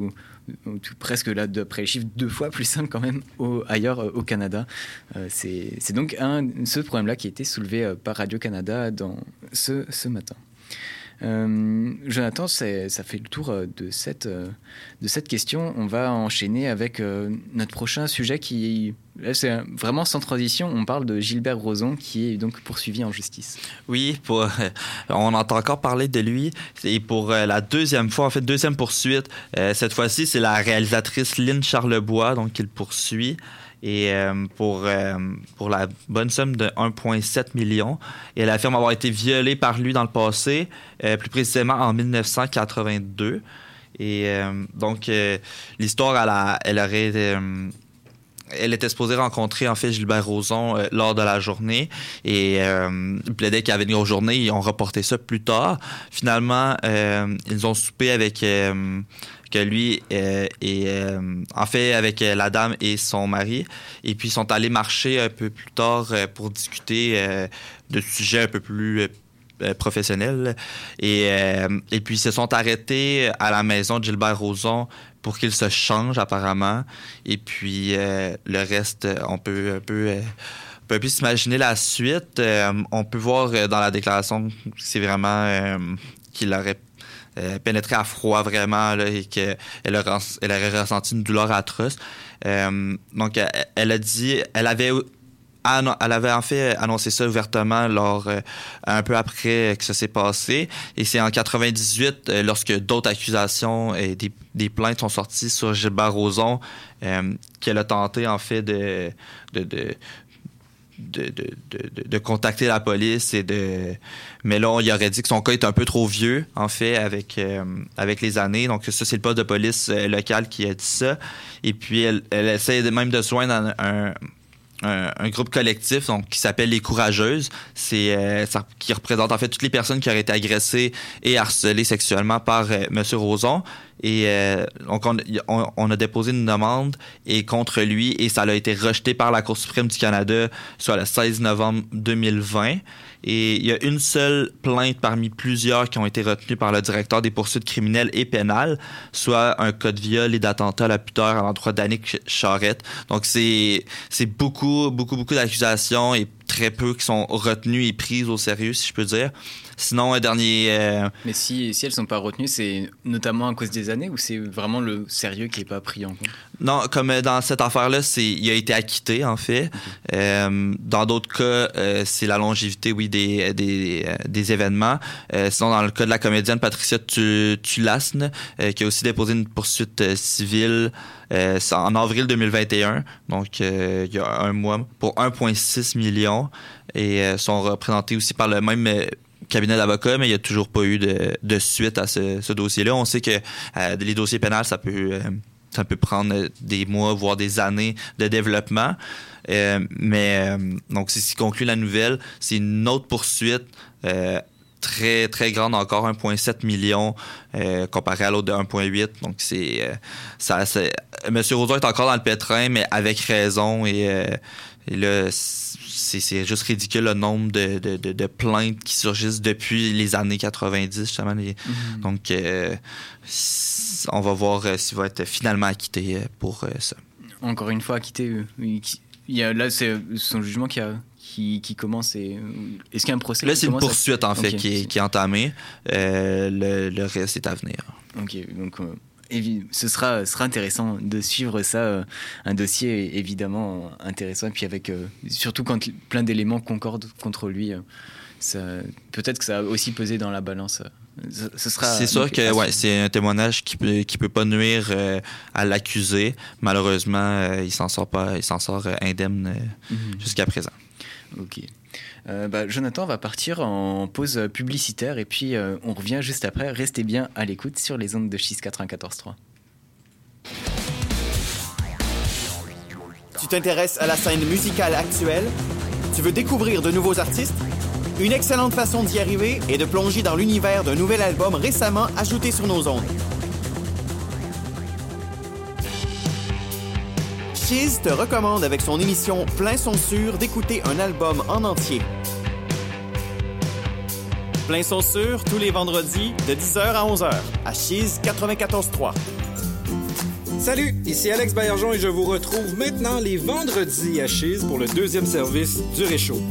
presque là d'après les chiffres deux fois plus simple quand même ailleurs euh, au Canada. Euh, c'est donc un, ce problème-là qui a été soulevé euh, par Radio Canada dans ce, ce matin. Euh, Jonathan, ça fait le tour euh, de cette, euh, de cette question. On va enchaîner avec notre prochain sujet qui, c'est vraiment sans transition. On parle de Gilbert Rozon qui est donc poursuivi en justice. Oui, on entend encore parler de lui. Et pour la deuxième fois, en fait, deuxième poursuite, cette fois-ci, c'est la réalisatrice Lynn Charlebois donc, qui le poursuit. Et euh, pour, euh, pour la bonne somme de 1,7 million. Et elle affirme avoir été violée par lui dans le passé, euh, plus précisément en 1982. Et donc, l'histoire, elle, elle aurait. elle était supposée rencontrer en fait Gilbert Rozon lors de la journée et il plaidait qu'il avait une grosse journée. Ils ont reporté ça plus tard. Finalement, ils ont soupé avec que lui euh, et euh, en fait avec euh, la dame et son mari. Et puis ils sont allés marcher un peu plus tard pour discuter de sujets un peu plus professionnels. Et et puis ils se sont arrêtés à la maison de Gilbert Rozon pour qu'il se change apparemment. Et puis le reste on peut un peu peut s'imaginer la suite. On peut voir dans la déclaration c'est vraiment euh, qu'il aurait euh, à froid vraiment là, et qu'elle aurait, ressenti une douleur atroce. Euh, donc, elle, a dit, elle avait, elle avait en fait annoncé ça ouvertement euh, un peu après que ça s'est passé. Et c'est en 98, euh, lorsque d'autres accusations et des, des plaintes sont sorties sur Gilbert Rozon, euh, qu'elle a tenté en fait de, de, de de, contacter la police et de mais là on il aurait dit que son cas est un peu trop vieux en fait avec euh, les années. Donc ça c'est le poste de police euh, local qui a dit ça. Et puis elle, elle essaie même de à un, un, un groupe collectif donc qui s'appelle les courageuses. C'est euh, qui représente en fait toutes les personnes qui auraient été agressées et harcelées sexuellement par euh, monsieur Roson et euh, donc on, on- on a déposé une demande et contre lui et ça a été rejeté par la Cour suprême du Canada soit le 16 novembre 2020 et il y a une seule plainte parmi plusieurs qui ont été retenues par le directeur des poursuites criminelles et pénales, soit un cas de viol et d'attentat à la pudeur à l'endroit d'Annick Charrette. Donc c'est beaucoup beaucoup beaucoup d'accusations et très peu qui sont retenues et prises au sérieux si je peux dire. Sinon un dernier euh, Mais si, si elles sont pas retenues, c'est notamment à cause des années ou c'est vraiment le sérieux qui est pas pris en compte? Non, comme euh, dans cette affaire-là, il a été acquitté en fait. Euh, dans d'autres cas, euh, c'est la longévité, oui, des des, des événements. Sinon, dans le cas de la comédienne Patricia Tu- Tulasne, qui a aussi déposé une poursuite civile euh, en avril 2021, donc euh, il y a un mois, pour 1,6 million, et euh, sont représentés aussi par le même cabinet d'avocats, mais il n'y a toujours pas eu de, suite à ce, dossier-là. On sait que les dossiers pénals, ça peut, ça peut prendre des mois, voire des années de développement. Mais donc, c'est ce qui conclut la nouvelle. C'est une autre poursuite très, très grande encore, 1,7 million euh, comparé à l'autre de 1,8. Donc, c'est. euh, ça, c'est- Monsieur Rosa est encore dans le pétrin, mais avec raison. Et, euh, et là, c'est c'est juste ridicule le nombre de, de, de, de plaintes qui surgissent depuis les années 90, justement. les- Mhm. Donc, on va voir s'il va être finalement acquitté pour ça. Encore une fois, acquitté. il y a, là, c'est son jugement qui, a, qui, qui commence. et, Est-ce qu'il y a un procès Là, c'est une à- poursuite, en fait, qui, est, qui est entamée. Euh, le, le reste est à venir. Ok, donc euh, ce sera, sera intéressant de suivre ça, euh, un dossier évidemment intéressant, et puis avec surtout quand plein d'éléments concordent contre lui, peut-être que ça a aussi pesé dans la balance. Ce, ce sera. C'est sûr que ouais, c'est un témoignage qui peut, qui peut pas nuire euh, à l'accusé. Malheureusement, euh, il s'en sort pas, il s'en sort indemne euh, Mhm. jusqu'à présent. Ok. Euh, bah, Jonathan va partir en pause publicitaire et puis euh, on revient juste après. Restez bien à l'écoute sur les ondes de 6 94.3. Tu t'intéresses à la scène musicale actuelle? Tu veux découvrir de nouveaux artistes? Une excellente façon d'y arriver est de plonger dans l'univers d'un nouvel album récemment ajouté sur nos ondes. Chiz te recommande avec son émission Plein son sûr d'écouter un album en entier. Plein son sûr tous les vendredis de 10h à 11h à Chiz 94.3. Salut, ici Alex Baillargeon et je vous retrouve maintenant les vendredis à Chise pour le deuxième service du Réchaud.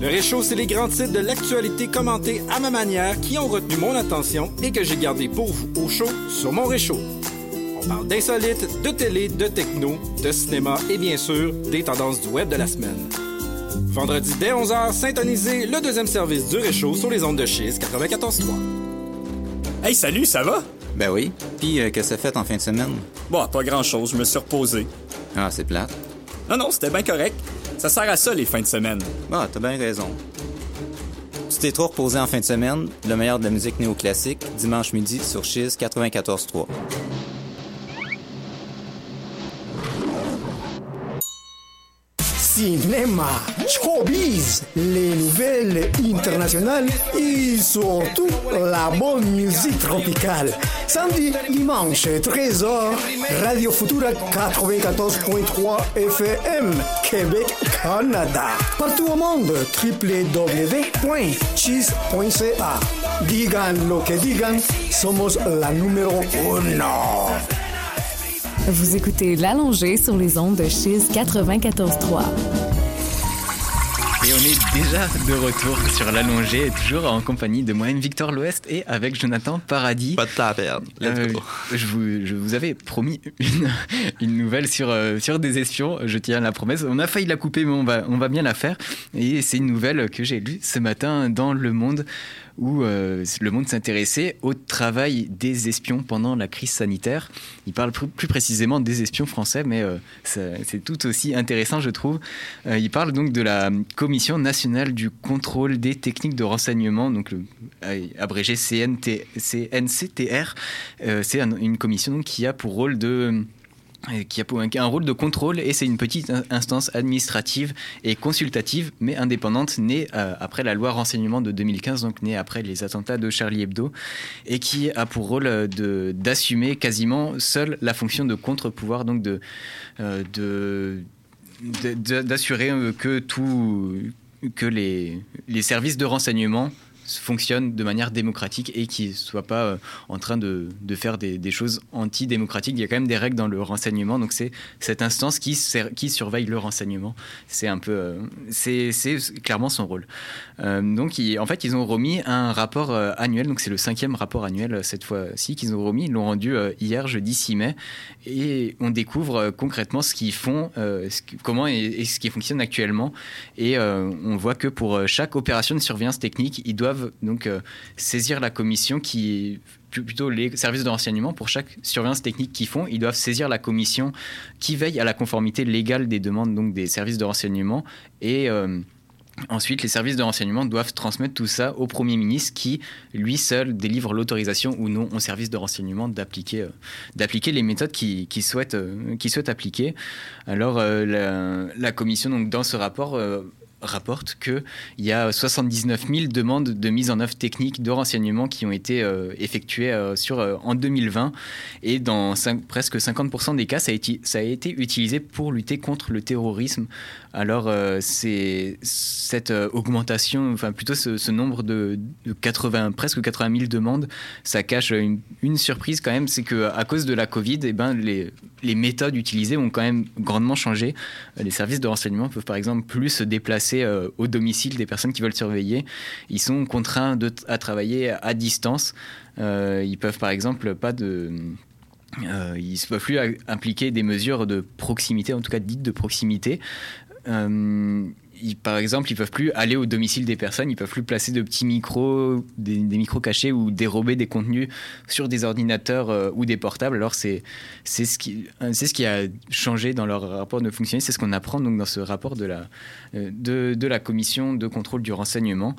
Le Réchaud, c'est les grands titres de l'actualité commentés à ma manière qui ont retenu mon attention et que j'ai gardé pour vous au chaud sur mon Réchaud. On parle d'insolites, de télé, de techno, de cinéma et bien sûr des tendances du web de la semaine. Vendredi dès 11h, syntonisez le deuxième service du Réchaud sur les ondes de Chise 94.3. Hey, salut, ça va? Ben oui. Puis, euh, qu'est-ce que ça fait en fin de semaine? Bon, pas grand-chose, je me suis reposé. Ah, c'est plate. Non, non, c'était bien correct. Ça sert à ça, les fins de semaine. Ah, t'as bien raison. Tu t'es trop reposé en fin de semaine, le meilleur de la musique néoclassique, dimanche midi sur Chiz 94.3. cinéma, showbiz, les nouvelles internationales et surtout la bonne musique tropicale. Samedi, dimanche, 13h, Radio Futura 94.3 FM, Québec, Canada. Partout au monde, www.cheese.ca. Digan lo que digan, somos la numéro uno. Vous écoutez L'Allongé sur les ondes de Chiz 94.3. Et on est déjà de retour sur l'allongé, toujours en compagnie de moi-même Victor l'Ouest et avec Jonathan Paradis. Pas de temps à perdre. Let's go. je, vous, je vous avais promis une, une nouvelle sur, euh, sur des espions, je tiens la promesse. On a failli la couper, mais on va, on va bien la faire. Et c'est une nouvelle que j'ai lue ce matin dans Le Monde où euh, Le Monde s'intéressait au travail des espions pendant la crise sanitaire. Il parle plus, précisément des espions français, mais euh, c'est tout aussi intéressant, je trouve. Euh, il parle donc de la Commission nationale du contrôle des techniques de renseignement, donc abrégé CNCTR. C'est un- une commission qui a pour rôle de qui a un, rôle de contrôle et c'est une petite in- instance administrative et consultative mais indépendante née euh, après la loi renseignement de 2015 donc née après les attentats de Charlie Hebdo et qui a pour rôle euh, de d'assumer quasiment seule la fonction de contre-pouvoir donc de euh, d'assurer que tout que les, les services de renseignement fonctionnent de manière démocratique et qui ne soient pas euh, en train de, de faire des, des choses antidémocratiques. Il y a quand même des règles dans le renseignement, donc c'est cette instance qui, qui surveille le renseignement. C'est un peu, euh, c'est clairement son rôle. Euh, donc en fait, ils ont remis un rapport euh, annuel, donc c'est le cinquième rapport annuel cette fois-ci qu'ils ont remis. Ils l'ont rendu hier, jeudi 6 mai, et on découvre concrètement ce qu'ils font, comment et, et ce qui fonctionne actuellement. Et on voit que pour chaque opération de surveillance technique, ils doivent donc euh, saisir la commission qui plutôt les services de renseignement pour chaque surveillance technique qu'ils font, ils doivent saisir la commission qui veille à la conformité légale des demandes donc des services de renseignement et euh, Ensuite, les services de renseignement doivent transmettre tout ça au Premier ministre qui, lui seul, délivre l'autorisation ou non aux services de renseignement d'appliquer euh, d'appliquer les méthodes souhaitent, euh, qu'ils souhaitent appliquer. Alors, la, la commission, donc, dans ce rapport, rapporte qu'il y a 79 000 demandes de mise en œuvre technique de renseignement qui ont été euh, effectuées euh, sur, euh, en 2020. Et dans presque 50% des cas, ça a, été, ça a été utilisé pour lutter contre le terrorisme. Alors, c'est cette augmentation, enfin plutôt ce, nombre de, de 80, presque 80 000 demandes, ça cache une, surprise quand même, c'est que à cause de la Covid, eh ben, les, les méthodes utilisées ont quand même grandement changé. Les services de renseignement peuvent par exemple plus se déplacer euh, au domicile des personnes qui veulent surveiller. Ils sont contraints de, à travailler à distance. Euh, ils peuvent par exemple pas de euh, ils ne peuvent plus impliquer des mesures de proximité, en tout cas dites de proximité. Par exemple, ils peuvent plus aller au domicile des personnes, ils peuvent plus placer de petits micros, des, des micros cachés ou dérober des contenus sur des ordinateurs euh, ou des portables. Alors c'est c'est ce qui euh, c'est ce qui a changé dans leur rapport de fonctionner. C'est ce qu'on apprend donc dans ce rapport de la euh, de, de la commission de contrôle du renseignement.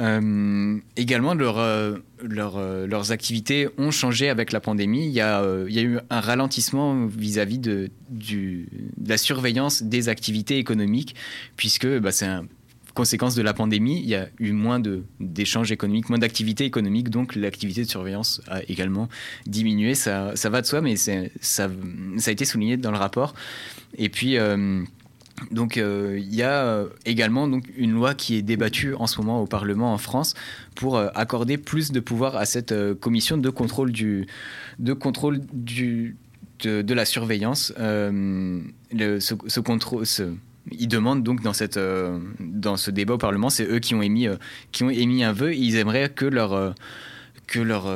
Euh, également, leur, euh, euh, leurs activités ont changé avec la pandémie. Il y a, il y a eu un ralentissement vis-à-vis de, la surveillance des activités économiques, puisque bah, c'est une conséquence de la pandémie. Il y a eu moins d'échanges économiques, moins d'activités économiques, donc l'activité de surveillance a également diminué. Ça, ça va de soi, mais ça, ça a été souligné dans le rapport. Et puis... donc euh, il y a euh, également donc, une loi qui est débattue en ce moment au Parlement en France pour euh, accorder plus de pouvoir à cette commission de contrôle du, de contrôle du, de, la surveillance. Le- ce, contrôle... Ils demandent donc dans, cette, dans ce débat au Parlement, c'est eux qui ont émis, qui ont émis un vœu. Ils aimeraient que leur, que leur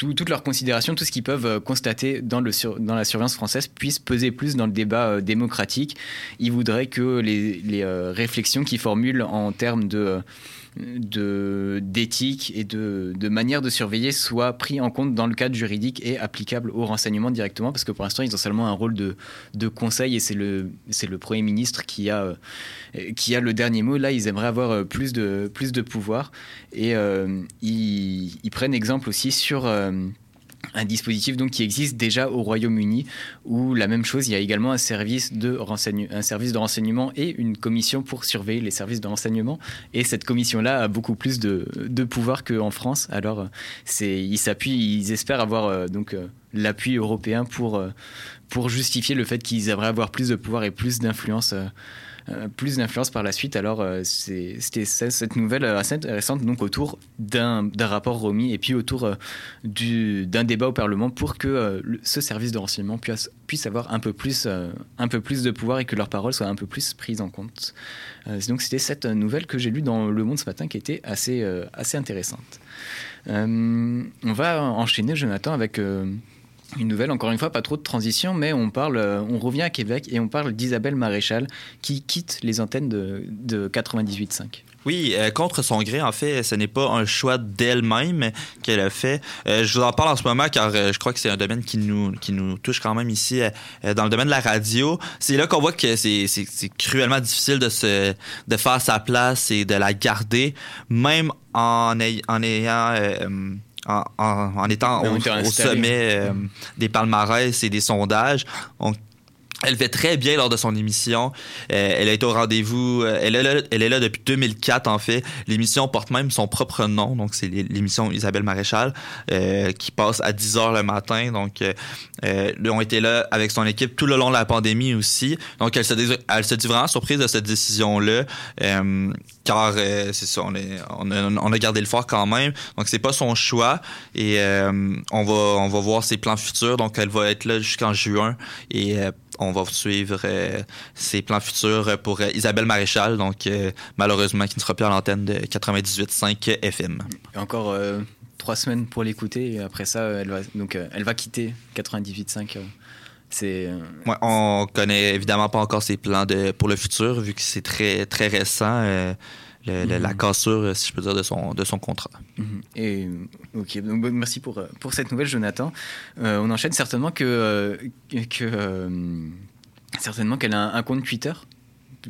tout- toutes leurs considérations, tout ce qu'ils peuvent euh, constater dans, la surveillance française puisse peser plus dans le débat euh, démocratique. Ils voudraient que les, les, euh, réflexions qu'ils formulent en termes de- d'éthique et de, de manière de surveiller soient pris en compte dans le cadre juridique et applicables au renseignement directement, parce que pour l'instant, ils ont seulement un rôle de, de conseil et c'est le, le Premier ministre qui a, euh, qui a le dernier mot. Là, ils aimeraient avoir euh, plus de, plus de pouvoir et euh, ils, prennent exemple aussi sur... un dispositif donc qui existe déjà au Royaume-Uni où la même chose il y a également un service de renseignement un service de renseignement et une commission pour surveiller les services de renseignement. Et cette commission là a beaucoup plus de, pouvoir qu'en France. Alors ils s'appuient ils espèrent avoir euh, donc euh, l'appui européen pour euh, pour justifier le fait qu'ils aimeraient avoir plus de pouvoir et plus d'influence plus d'influence par la suite. Alors, euh, c'était cette nouvelle euh, assez intéressante donc autour d'un rapport remis et puis autour euh, du- d'un débat au Parlement pour que euh, ce service de renseignement puisse, puisse avoir un peu, plus, euh, un peu plus de pouvoir et que leurs paroles soient un peu plus prises en compte. Euh, donc, c'était cette nouvelle que j'ai lue dans Le Monde ce matin qui était assez, euh, assez intéressante. Euh, on va enchaîner, Jonathan, avec. euh, une nouvelle, encore une fois, pas trop de transition, mais on parle, euh, on revient à Québec et on parle d'Isabelle Maréchal qui quitte les antennes de, de 98.5. Oui, euh, contre son gré, en fait, ce n'est pas un choix d'elle-même qu'elle a fait. Euh, je vous en parle en ce moment car je crois que c'est un domaine qui nous, qui nous touche quand même ici dans le domaine de la radio. C'est là qu'on voit que c'est, cruellement difficile de, se, de faire sa place et de la garder, même en ayant... en, en- en étant au, au sommet euh, des palmarès et des sondages. On- elle fait très bien lors de son émission. Euh, elle été au rendez-vous. euh, elle, est là, est depuis 2004, en fait. L'émission porte même son propre nom. Donc, c'est l'é- l'émission Isabelle Maréchal euh, qui passe à 10 heures le matin. Donc, euh, euh, ils ont été là avec son équipe tout le long de la pandémie aussi. Donc, elle se elle se dit vraiment surprise de cette décision-là. euh, car, euh, c'est ça, on, est, on, a, on a gardé le fort quand même. Donc, c'est pas son choix. Et euh, on, va, on va voir ses plans futurs. Donc, elle va être là jusqu'en juin. Et euh, on va suivre euh, ses plans futurs pour euh, Isabelle Maréchal, donc euh, malheureusement qui ne sera plus à l'antenne de 98.5 FM. Encore trois semaines pour l'écouter et après ça, elle va, donc, elle va quitter 98.5. euh, c'est Ouais, on connaît évidemment pas encore ses plans de, pour le futur, vu que c'est très, très récent, euh, le- la cassure, si je peux dire, de son, de son contrat. Mhm. Et ok, donc merci pour, euh, pour cette nouvelle, Jonathan. Euh, on enchaîne certainement que, euh, que euh, certainement qu'elle a un, un compte Twitter.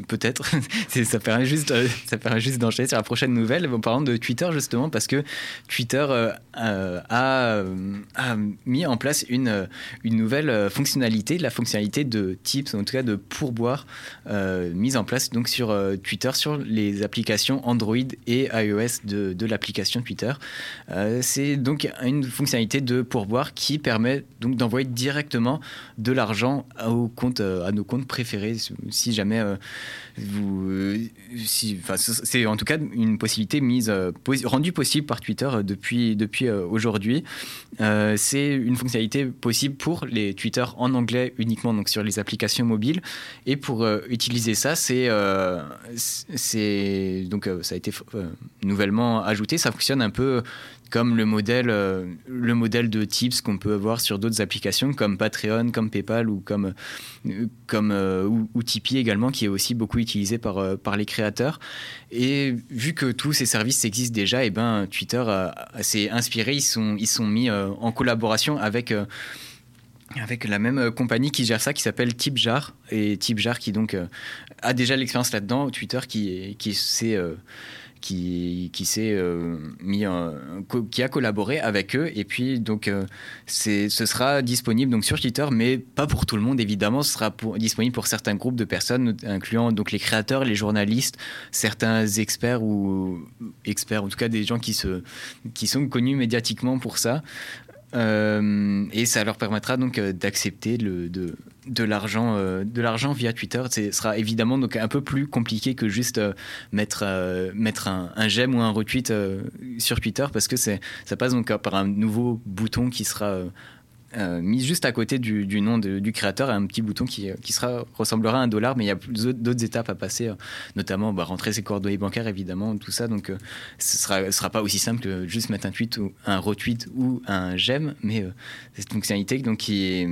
Peut-être. Ça permet juste, euh, ça permet juste d'enchaîner sur la prochaine nouvelle en parlant de Twitter justement parce que Twitter euh, euh, a, a mis en place une, une nouvelle fonctionnalité, la fonctionnalité de tips, en tout cas de pourboire, mise en place donc sur Twitter, sur les applications Android et iOS de, de l'application Twitter. C'est donc une fonctionnalité de pourboire qui permet donc d'envoyer directement de l'argent à nos comptes préférés. Si jamais euh, c'est en tout cas une possibilité mise, euh, rendue possible par Twitter euh, depuis, depuis aujourd'hui. C'est une fonctionnalité possible pour les Twitter en anglais uniquement, donc sur les applications mobiles. Et pour utiliser ça, c'est donc ça a été nouvellement ajouté. Ça fonctionne un peu comme le modèle, euh, le modèle de tips qu'on peut avoir sur d'autres applications comme Patreon, comme PayPal ou comme, euh, comme euh, ou, Tipeee également, qui est aussi beaucoup utilisé par, par les créateurs. Et vu que tous ces services existent déjà, et ben Twitter s'est inspiré, ils sont, ils sont mis en collaboration avec avec la même compagnie qui gère ça, qui s'appelle Tipjar. Et Tipjar qui donc a déjà l'expérience là-dedans. Twitter qui, qui s'est qui, qui s'est euh, mis qui a collaboré avec eux. Et puis donc euh, ce sera disponible donc sur Twitter mais pas pour tout le monde évidemment. Ce sera disponible pour certains groupes de personnes incluant donc les créateurs les journalistes certains experts ou experts en tout cas des gens qui se qui sont connus médiatiquement pour ça euh, et ça leur permettra donc euh, d'accepter euh, de l'argent via Twitter. Ce sera évidemment un peu plus compliqué que juste mettre un, un j'aime ou un retweet sur Twitter parce que c'est ça passe donc par un nouveau bouton qui sera euh, euh, mis juste à côté du, nom du créateur, un petit bouton qui, qui sera, ressemblera à un dollar, mais il y a d'autres- étapes à passer, euh, notamment bah, rentrer ses coordonnées bancaires, évidemment, tout ça. Donc, euh, ce sera, ce sera pas aussi simple que juste mettre un tweet ou un retweet ou un j'aime, mais euh, cette fonctionnalité donc, qui est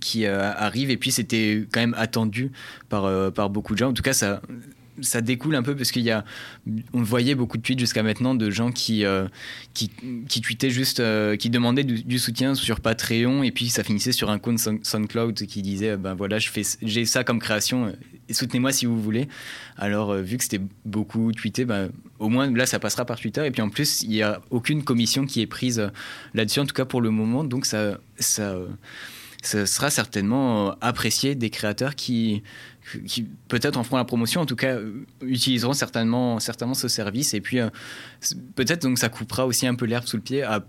qui euh, arrive et puis c'était quand même attendu par, euh, par beaucoup de gens. En tout cas, ça, ça découle un peu parce qu'il y a, on voyait beaucoup de tweets jusqu'à maintenant de gens qui, euh, qui, qui tweetaient juste, euh, qui demandaient du, soutien sur Patreon et puis ça finissait sur un compte Sound- SoundCloud qui disait, ben voilà, j'ai ça comme création, euh, soutenez-moi si vous voulez. Alors vu que c'était beaucoup tweeté, ben, au moins là ça passera par Twitter et puis en plus il n'y a aucune commission qui est prise là-dessus en tout cas pour le moment, donc ça, ça, sera certainement apprécié des créateurs qui, qui peut-être en feront la promotion, en tout cas euh, utiliseront certainement, certainement ce service. Et puis euh, peut-être donc ça coupera aussi un peu l'herbe sous le pied à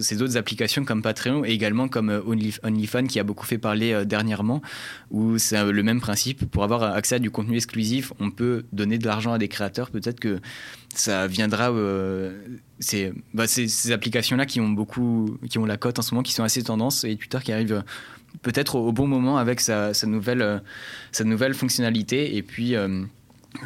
ces autres applications comme Patreon et également comme euh, Only- OnlyFans qui a beaucoup fait parler dernièrement, où c'est le même principe. Pour avoir accès à du contenu exclusif, on peut donner de l'argent à des créateurs. Peut-être que ça viendra. bah, c'est ces applications-là qui ont beaucoup, qui ont la cote en ce moment, qui sont assez tendance et Twitter qui arrive peut-être au, bon moment avec sa, nouvelle, euh, sa nouvelle fonctionnalité et puis euh,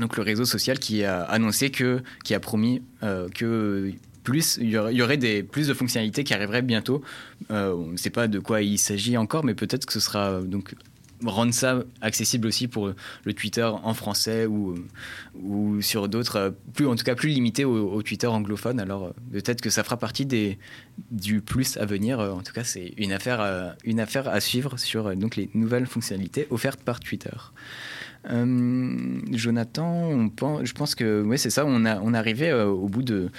donc le réseau social qui a annoncé que, qui a promis euh, que plus y aurait, des plus de fonctionnalités qui arriveraient bientôt. On ne sait pas de quoi il s'agit encore, mais peut-être que ce sera donc rendre ça accessible aussi pour le Twitter en français ou, ou sur d'autres, plus en tout cas plus limité au, Twitter anglophone. Alors peut-être que ça fera partie des, du plus à venir. Euh, En tout cas, c'est une affaire, euh, une affaire à suivre sur euh, donc les nouvelles fonctionnalités offertes par Twitter. Euh, Jonathan, on pense, je pense que ouais, c'est ça. On a, on est arrivé euh, au bout de.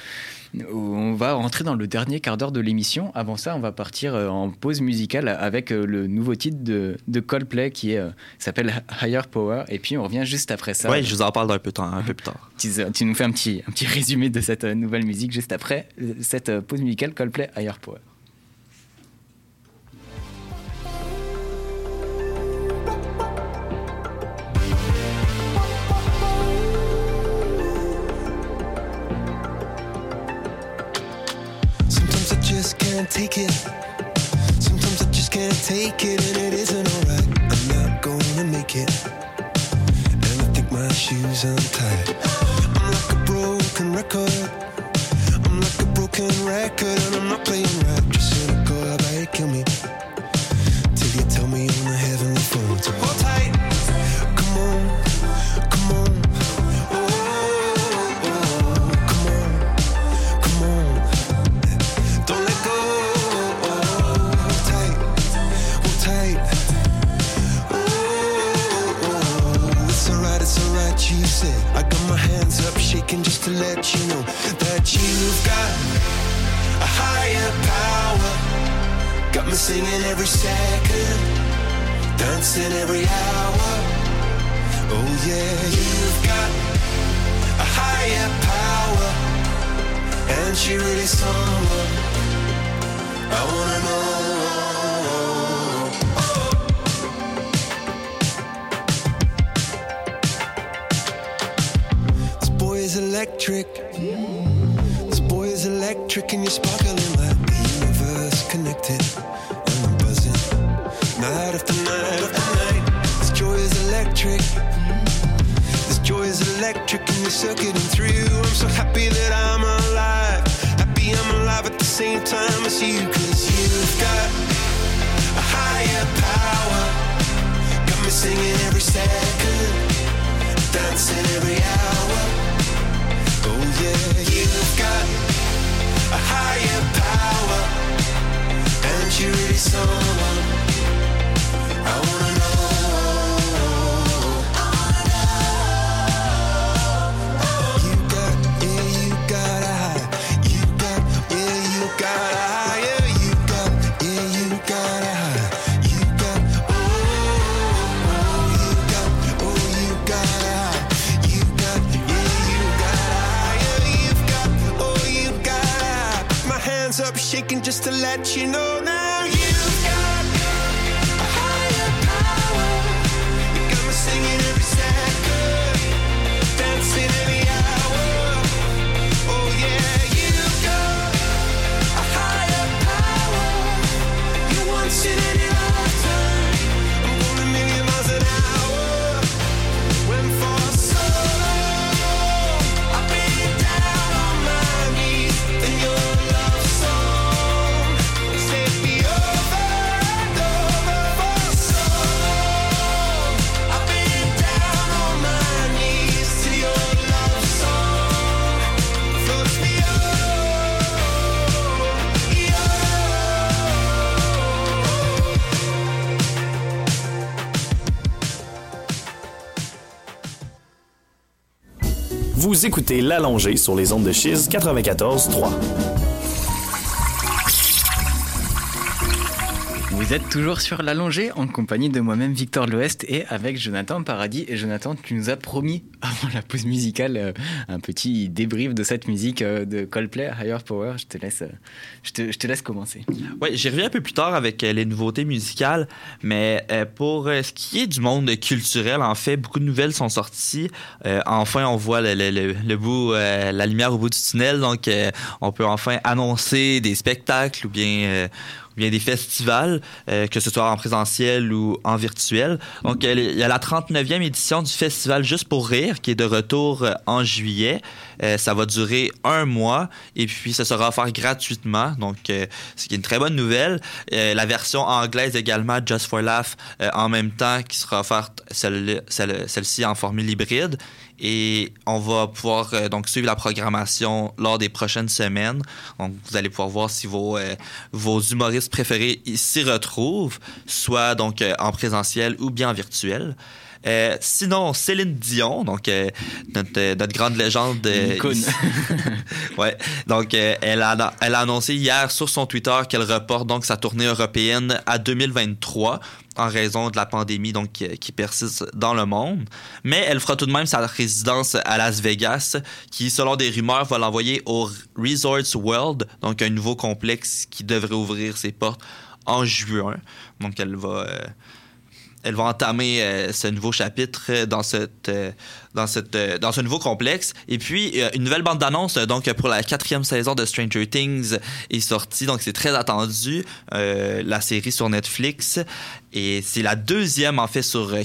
On va rentrer dans le dernier quart d'heure de l'émission. Avant ça, on va partir euh, en pause musicale avec le nouveau titre de, de Coldplay qui s'appelle Higher Power. Et puis on revient juste après ça. Ouais, je vous en parle un peu, temps- un peu plus tard. Tu, tu nous fais un petit, un petit résumé de cette nouvelle musique juste après cette pause musicale Coldplay Higher Power. Sometimes I just can't take it. Sometimes I just can't take it, and it isn't alright. I'm not gonna make it. And I think my shoes untied. I'm like a broken record. Écoutez l'allongée sur les ondes de Chiz 94.3. Vous êtes toujours sur l'allongée en compagnie de moi-même Victor de l'Ouest et avec Jonathan Paradis. Et Jonathan, tu nous as promis avant la pause musicale euh, un petit débrief de cette musique euh, de Coldplay, Higher Power. Je te laisse, euh, je te, laisse commencer. Oui, j'y reviens un peu plus tard avec les nouveautés musicales, mais pour ce qui est du monde culturel, en fait, beaucoup de nouvelles sont sorties. Enfin, on voit le, bout, la lumière au bout du tunnel, donc on peut enfin annoncer des spectacles ou bien, ou bien des festivals, euh, que ce soit en présentiel ou en virtuel. Donc, euh, il y a la 39e édition du festival Juste pour rire qui est de retour euh, en juillet. Euh, ça va durer un mois et puis ça sera offert gratuitement. Donc, euh, ce qui est une très bonne nouvelle. Euh, la version anglaise également, Just for Laugh, euh, en même temps, qui sera offerte celle- celle- celle-ci en formule hybride. Et on va pouvoir donc suivre la programmation lors des prochaines semaines. Donc, vous allez pouvoir voir si vos, humoristes préférés s'y retrouvent, soit donc en présentiel ou bien en virtuel. Euh, sinon, Céline Dion, donc euh, notre, euh, notre grande légende. euh, ouais. Donc, elle, a, elle a annoncé hier sur son Twitter qu'elle reporte donc sa tournée européenne à 2023 en raison de la pandémie donc qui, qui persiste dans le monde. Mais elle fera tout de même sa résidence à Las Vegas, qui, selon des rumeurs, va l'envoyer au Resorts World, donc un nouveau complexe qui devrait ouvrir ses portes en juin. Donc, elle va. Elle va entamer euh, ce nouveau chapitre dans cette euh, dans cette euh, dans ce nouveau complexe et puis une nouvelle bande d'annonce donc pour la quatrième saison de Stranger Things est sortie donc c'est très attendu la série sur Netflix et c'est la deuxième en fait sur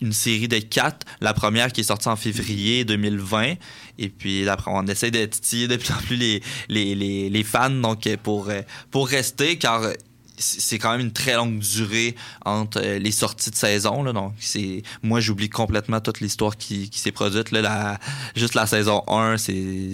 une série de quatre. La première qui est sortie en février 2020. Et puis après, on essaie de de plus en plus les, les, les, les fans donc, pour, pour rester, car c'est quand même une très longue durée entre euh, les sorties de saison. Là, donc, c'est moi, j'oublie complètement toute l'histoire qui, qui s'est produite. Là, la, juste la saison 1, c'est.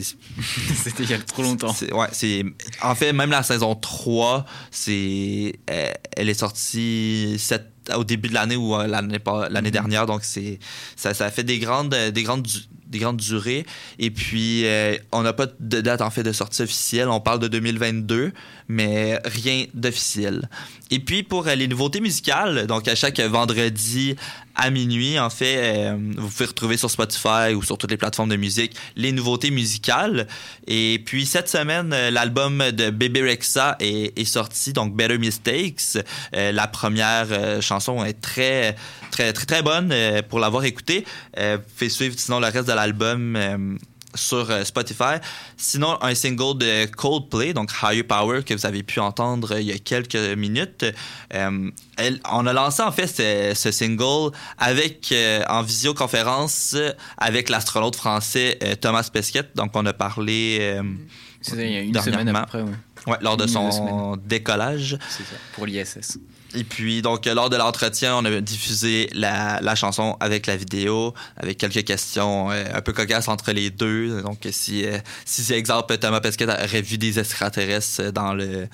C'était il y a trop longtemps. C'est- Ouais, c'est. En fait, même la saison 3, c'est. euh, elle est sortie cette- au début de l'année ou euh, l'année l'année dernière. Donc, c'est. Ça, ça fait des grandes, des grandes, des grandes durées. Et puis, euh, on n'a pas de date, en fait, de sortie officielle. On parle de 2022, mais rien d'officiel. Et puis, pour euh, les nouveautés musicales, donc à chaque vendredi à minuit, en fait, euh, vous pouvez retrouver sur Spotify ou sur toutes les plateformes de musique les nouveautés musicales. Et puis, cette semaine, euh, l'album de Bébé Rexa est, sorti, donc Better Mistakes. La première chanson est très, très, très, très bonne pour l'avoir écoutée. Vous suivre sinon le reste de l'album. Sur euh, Spotify. Sinon, un single de Coldplay, donc Higher Power, que vous avez pu entendre euh, il y a quelques minutes. Euh, elle- on a lancé en fait ce, ce single avec euh, en visioconférence avec l'astronaute français euh, Thomas Pesquet. Donc, on a parlé C'était il y a une semaine à peu près, ouais. Ouais, lors de Une son décollage. C'est ça, pour l'ISS. Et puis, donc, lors de l'entretien, on a diffusé la, la chanson avec la vidéo, avec quelques questions euh, un peu cocasses entre les deux. Donc, si, euh, si c'est exemple, Thomas Pesquet aurait vu des extraterrestres dans le,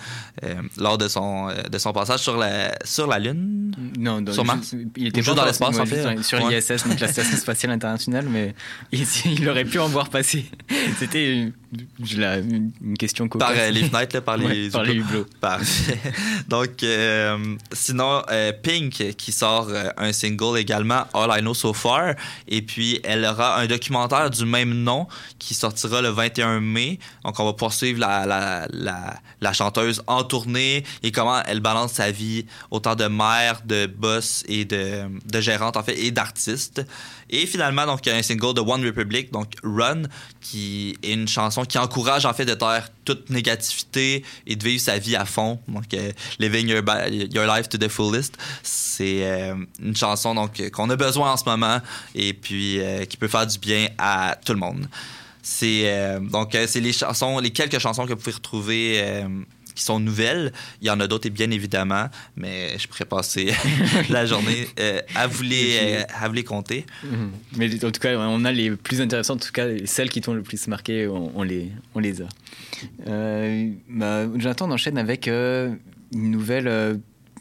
euh, lors de son, euh, de son passage sur la, sur la Lune? Non, dans- sur Mars? il était pas dans l'espace, en fait. juste Sur Ouais. l'ISS, donc la Station Spatiale Internationale, mais il, il aurait pu en voir passer. C'était une, question cocasse. Par les fenêtres, là, par les, Ouais, par les hublots. Parfait. Donc, sinon, euh, Pink qui sort euh, un single également, All I Know So Far. Et puis, elle aura un documentaire du même nom qui sortira le 21 mai. Donc, on va poursuivre la, la, la, la chanteuse en tournée et comment elle balance sa vie autant de mère, de boss et de, de gérante, en fait, et d'artiste. Et finalement, donc, un single de One Republic, donc Run, qui est une chanson qui encourage en fait de taire toute négativité et de vivre sa vie à fond. Donc, euh, Living your, Life to the Fullest, c'est euh, une chanson donc qu'on a besoin en ce moment et puis euh, qui peut faire du bien à tout le monde. C'est donc c'est les chansons, les quelques chansons que vous pouvez retrouver. Qui sont nouvelles. Il y en a d'autres, et bien évidemment, mais je pourrais passer la journée euh, à, vous les, euh, à vous les compter. Mhm. Mais en tout cas, on a les plus intéressantes, en tout cas, celles qui t'ont le plus marqué, on, on les, on les a. Euh, bah, Jonathan, on enchaîne avec euh, une nouvelle.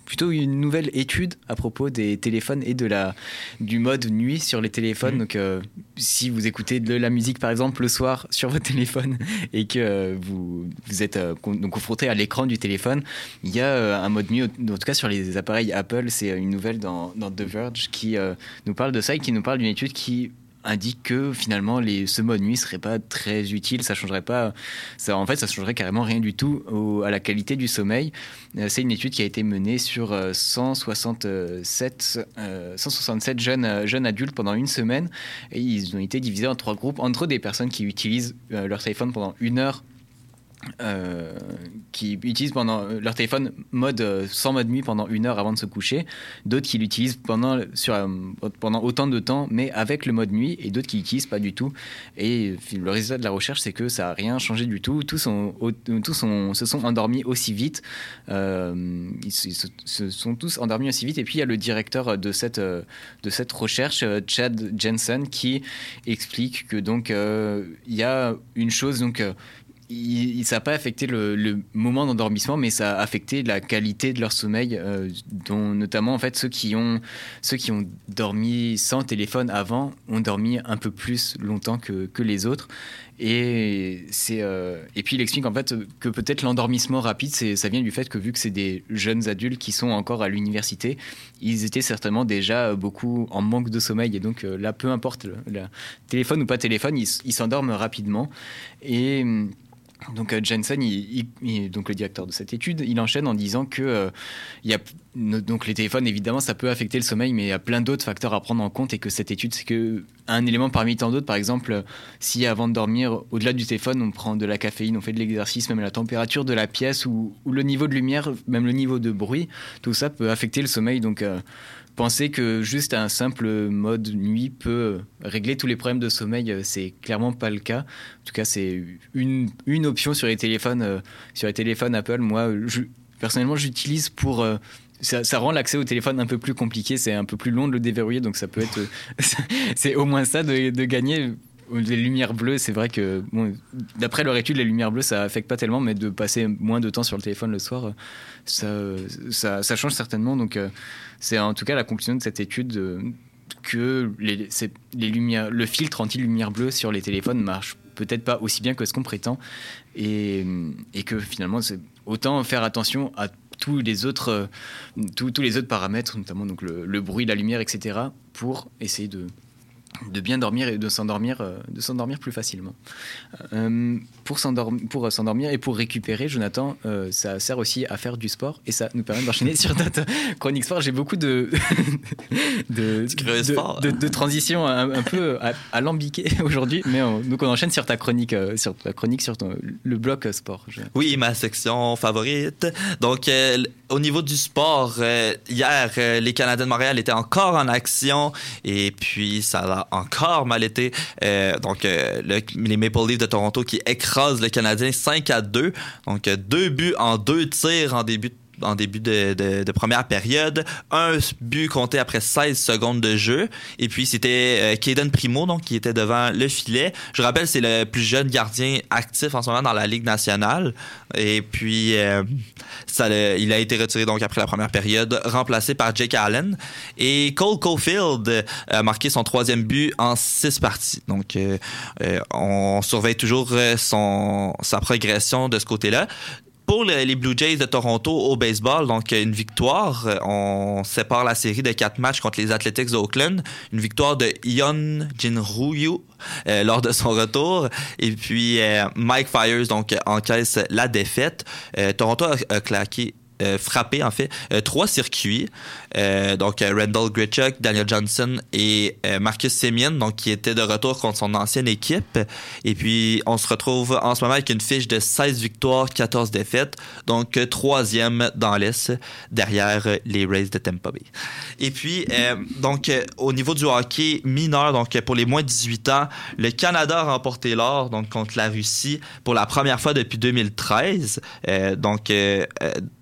Plutôt une nouvelle étude à propos des téléphones et de la du mode nuit sur les téléphones. Mhm. Donc, euh, si vous écoutez de la musique par exemple le soir sur votre téléphone et que euh, vous vous êtes euh, donc confronté à l'écran du téléphone, il y a un mode nuit. En tout cas, sur les appareils Apple, c'est une nouvelle dans, dans The Verge qui nous parle de ça et qui nous parle d'une étude qui indique que finalement les, ce mode nuit serait pas très utile, ça changerait pas, ça, en fait ça changerait carrément rien du tout à la qualité du sommeil. Euh, C'est une étude qui a été menée sur euh, 167, euh, 167 jeunes, euh, jeunes adultes pendant une semaine et ils ont été divisés en trois groupes entre des personnes qui utilisent leur téléphone pendant une heure euh, qui utilisent pendant euh, leur téléphone mode euh, sans mode nuit pendant une heure avant de se coucher, d'autres qui l'utilisent pendant sur pendant autant de temps mais avec le mode nuit et d'autres qui l'utilisent pas du tout. Et le résultat de la recherche c'est que ça a rien changé du tout. Tous sont tous sont, se sont endormis aussi vite. Ils, se, sont tous endormis aussi vite. Et puis il y a le directeur de cette de cette recherche, Chad Jensen, qui explique que donc il y a une chose donc il- ça n'a pas affecté le, moment d'endormissement, mais ça a affecté la qualité de leur sommeil, euh, dont notamment en fait ceux qui ont ceux qui ont dormi sans téléphone avant ont dormi un peu plus longtemps que, que les autres. Et c'est euh, et puis il explique en fait que peut-être l'endormissement rapide, ça vient du fait que vu que c'est des jeunes adultes qui sont encore à l'université, ils étaient certainement déjà beaucoup en manque de sommeil et donc euh, là peu importe téléphone ou pas téléphone, ils s'endorment rapidement et donc euh, Jensen, donc le directeur de cette étude, il enchaîne en disant que euh, il y a donc les téléphones évidemment ça peut affecter le sommeil, mais il y a plein d'autres facteurs à prendre en compte et que cette étude c'est que un élément parmi tant d'autres. Par exemple, si avant de dormir, au-delà du téléphone, on prend de la caféine, on fait de l'exercice, même la température de la pièce ou, ou le niveau de lumière, même le niveau de bruit, tout ça peut affecter le sommeil. Donc euh, penser que juste un simple mode nuit peut régler tous les problèmes de sommeil, euh, c'est clairement pas le cas. En tout cas, c'est une, une option sur les téléphones, euh, sur les téléphones Apple. Moi, personnellement, j'utilise pour euh, ça, ça rend l'accès au téléphone un peu plus compliqué, c'est un peu plus long de le déverrouiller, donc ça peut être, c'est au moins ça de, de gagner. Les lumières bleues, c'est vrai que, d'après leur étude, les lumières bleues, ça affecte pas tellement, mais de passer moins de temps sur le téléphone le soir, ça, change certainement. Donc, euh, c'est en tout cas la conclusion de cette étude euh, que les, les lumières, le filtre anti-lumière bleue sur les téléphones marche peut-être pas aussi bien que ce qu'on prétend et, que finalement c'est autant faire attention à tous les autres euh, tous, les autres paramètres notamment donc le bruit la lumière etc pour essayer de de bien dormir et de s'endormir euh, de s'endormir plus facilement. Euh, pour s'endormir pour euh, s'endormir et pour récupérer Jonathan euh, ça sert aussi à faire du sport et ça nous permet d'enchaîner sur notre chronique sport. J'ai beaucoup de de, de, de, de transition un, un peu lambiquer aujourd'hui mais on- donc on enchaîne sur ta chronique sur ta chronique sur ton- le bloc sport. Oui, ma section favorite. Donc, euh, au niveau du sport, hier, les Canadiens de Montréal étaient encore en action et puis ça a encore mal été. Euh, donc, euh, le- les Maple Leafs de Toronto qui écrasent le Canadien 5 à 2. Donc, euh, deux buts en deux tirs en début de en début de, première période. Un but compté après 16 secondes de jeu. Et puis, c'était euh, Caden Primo, donc, qui était devant le filet. Je rappelle, c'est le plus jeune gardien actif en ce moment dans la Ligue nationale. Et puis, euh, ça, il a été retiré donc après la première période, remplacé par Jake Allen. Et Cole Caulfield euh, a marqué son troisième but en six parties. Donc, euh, euh, on surveille toujours euh, son, sa progression de ce côté-là. Pour le- les Blue Jays de Toronto au baseball, donc une victoire. Euh, On sépare la série de quatre matchs contre les Athletics d'Oakland. Une victoire de Ion Jinryu euh, lors de son retour. Et puis euh, Mike Fires donc encaisse la défaite. Toronto a claqué. Euh, frappé en fait euh, trois circuits Euh, donc Randall Grichuk, Daniel Johnson et Marcus Semien donc qui étaient de retour contre son ancienne équipe. Et puis on se retrouve en ce moment avec une fiche de 16 victoires 14 défaites. Donc troisième dans l'Est derrière les Rays de Tampa Bay. Et puis donc au niveau du hockey mineur donc pour les moins de 18 ans le Canada a remporté l'or donc contre la Russie pour la première fois depuis 2013 Euh, donc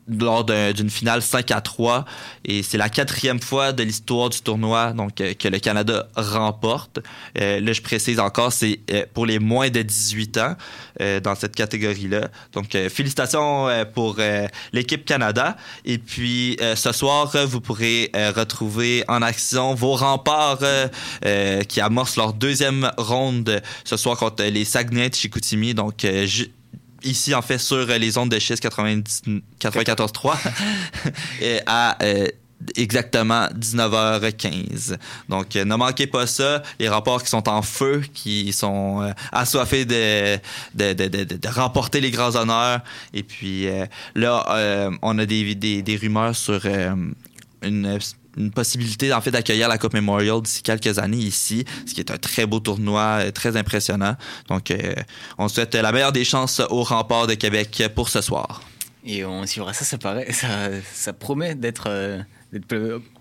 lors d'un- d'une finale 5 à 3 et c'est la quatrième fois de l'histoire du tournoi donc euh, que le Canada remporte. Euh, là, je précise encore, c'est euh, pour les moins de 18 ans euh, dans cette catégorie-là. Donc, euh, félicitations euh, pour l'équipe Canada. Et puis, ce soir, vous pourrez retrouver en action vos remparts qui amorcent leur deuxième ronde ce soir contre les Saguenay de Chicoutimi. Donc, ici, en fait, sur euh, les ondes de schiste 90 94.3 et à euh, exactement 19h15. Donc, euh, ne manquez pas ça. Les rapports qui sont en feu, qui sont euh, assoiffés de, de, de, de, de remporter les grands honneurs. Et puis euh, là, euh, on a des, des, des rumeurs sur euh, une une possibilité en fait d'accueillir la Coupe Memorial d'ici quelques années ici, ce qui est un très beau tournoi, euh, très impressionnant. Donc, euh, on souhaite la meilleure des chances au rempart de Québec pour ce soir. Et on suivra ça, ça paraît, ça, ça promet d'être, euh,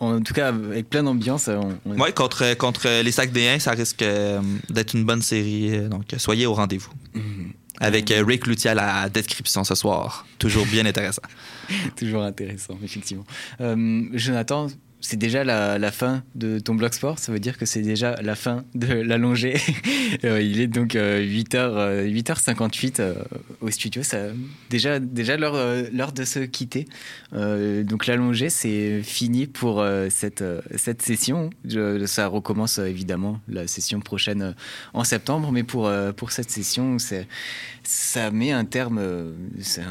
en tout cas avec plein d'ambiance. on- on- Oui, contre, contre les sacs des 1, ça risque euh, d'être une bonne série. Donc, soyez au rendez-vous. Avec euh, Rick Loutier à la description ce soir. Toujours bien intéressant. Toujours intéressant, effectivement. Euh, Jonathan, c'est déjà la, fin de ton blog sport, ça veut dire que c'est déjà la fin de l'allongé. Euh, il est donc 8h, 8h58 euh, au studio, ça, déjà, déjà l'heure, euh, l'heure de se quitter. Euh, donc l'allongé, c'est fini pour euh, cette, euh, cette session. Ça recommence euh, évidemment la session prochaine euh, en septembre, mais pour, euh, pour cette session, c'est, ça met un terme. euh, ça,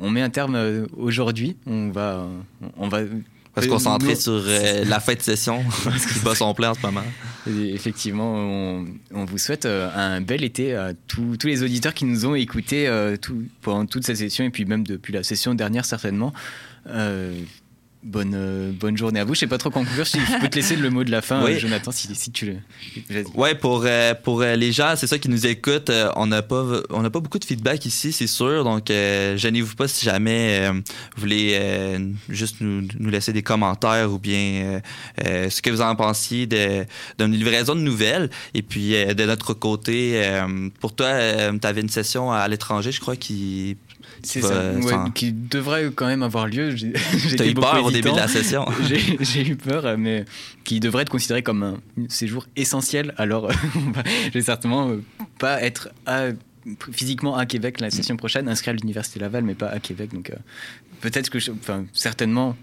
on met un terme euh, aujourd'hui. On va, on va On va se concentrer nous- sur euh, la fin de session qui bat son plein en ce moment. Effectivement, on, on vous souhaite euh, un bel été à tous tous les auditeurs qui nous ont écoutés euh, tout, pendant toute cette session et puis même depuis la session dernière certainement. Bonne, euh, bonne journée à vous. Je sais pas trop conclure. Si je peux te laisser le mot de la fin, Oui. Jonathan, si, si tu le. Ouais, pour euh, pour euh, les gens, c'est ça qui nous écoutent, on n'a pas on pas beaucoup de feedback ici, c'est sûr. Donc euh, gênez-vous pas si jamais vous voulez juste nous, nous laisser des commentaires ou bien ce que vous en pensiez de d'une livraison de nouvelles. Et puis de notre côté, pour toi, tu avais une session à l'étranger, je crois, qui C'est ça, ouais, qui devrait quand même avoir lieu. J'ai- eu peur au début de la session. J'ai- eu peur, mais qui devrait être considéré comme un séjour essentiel. Alors, je vais certainement euh, pas être à- physiquement à Québec la session prochaine, inscrit à l'université Laval, mais pas à Québec. Donc, euh, peut-être que, je- enfin, certainement,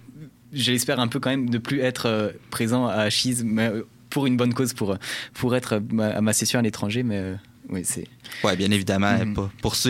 j'espère un peu quand même de plus être euh, présent à Chise, mais pour une bonne cause, pour, pour être à ma session à l'étranger. Mais euh, oui, c'est. Ouais, bien évidemment, pour poursuivre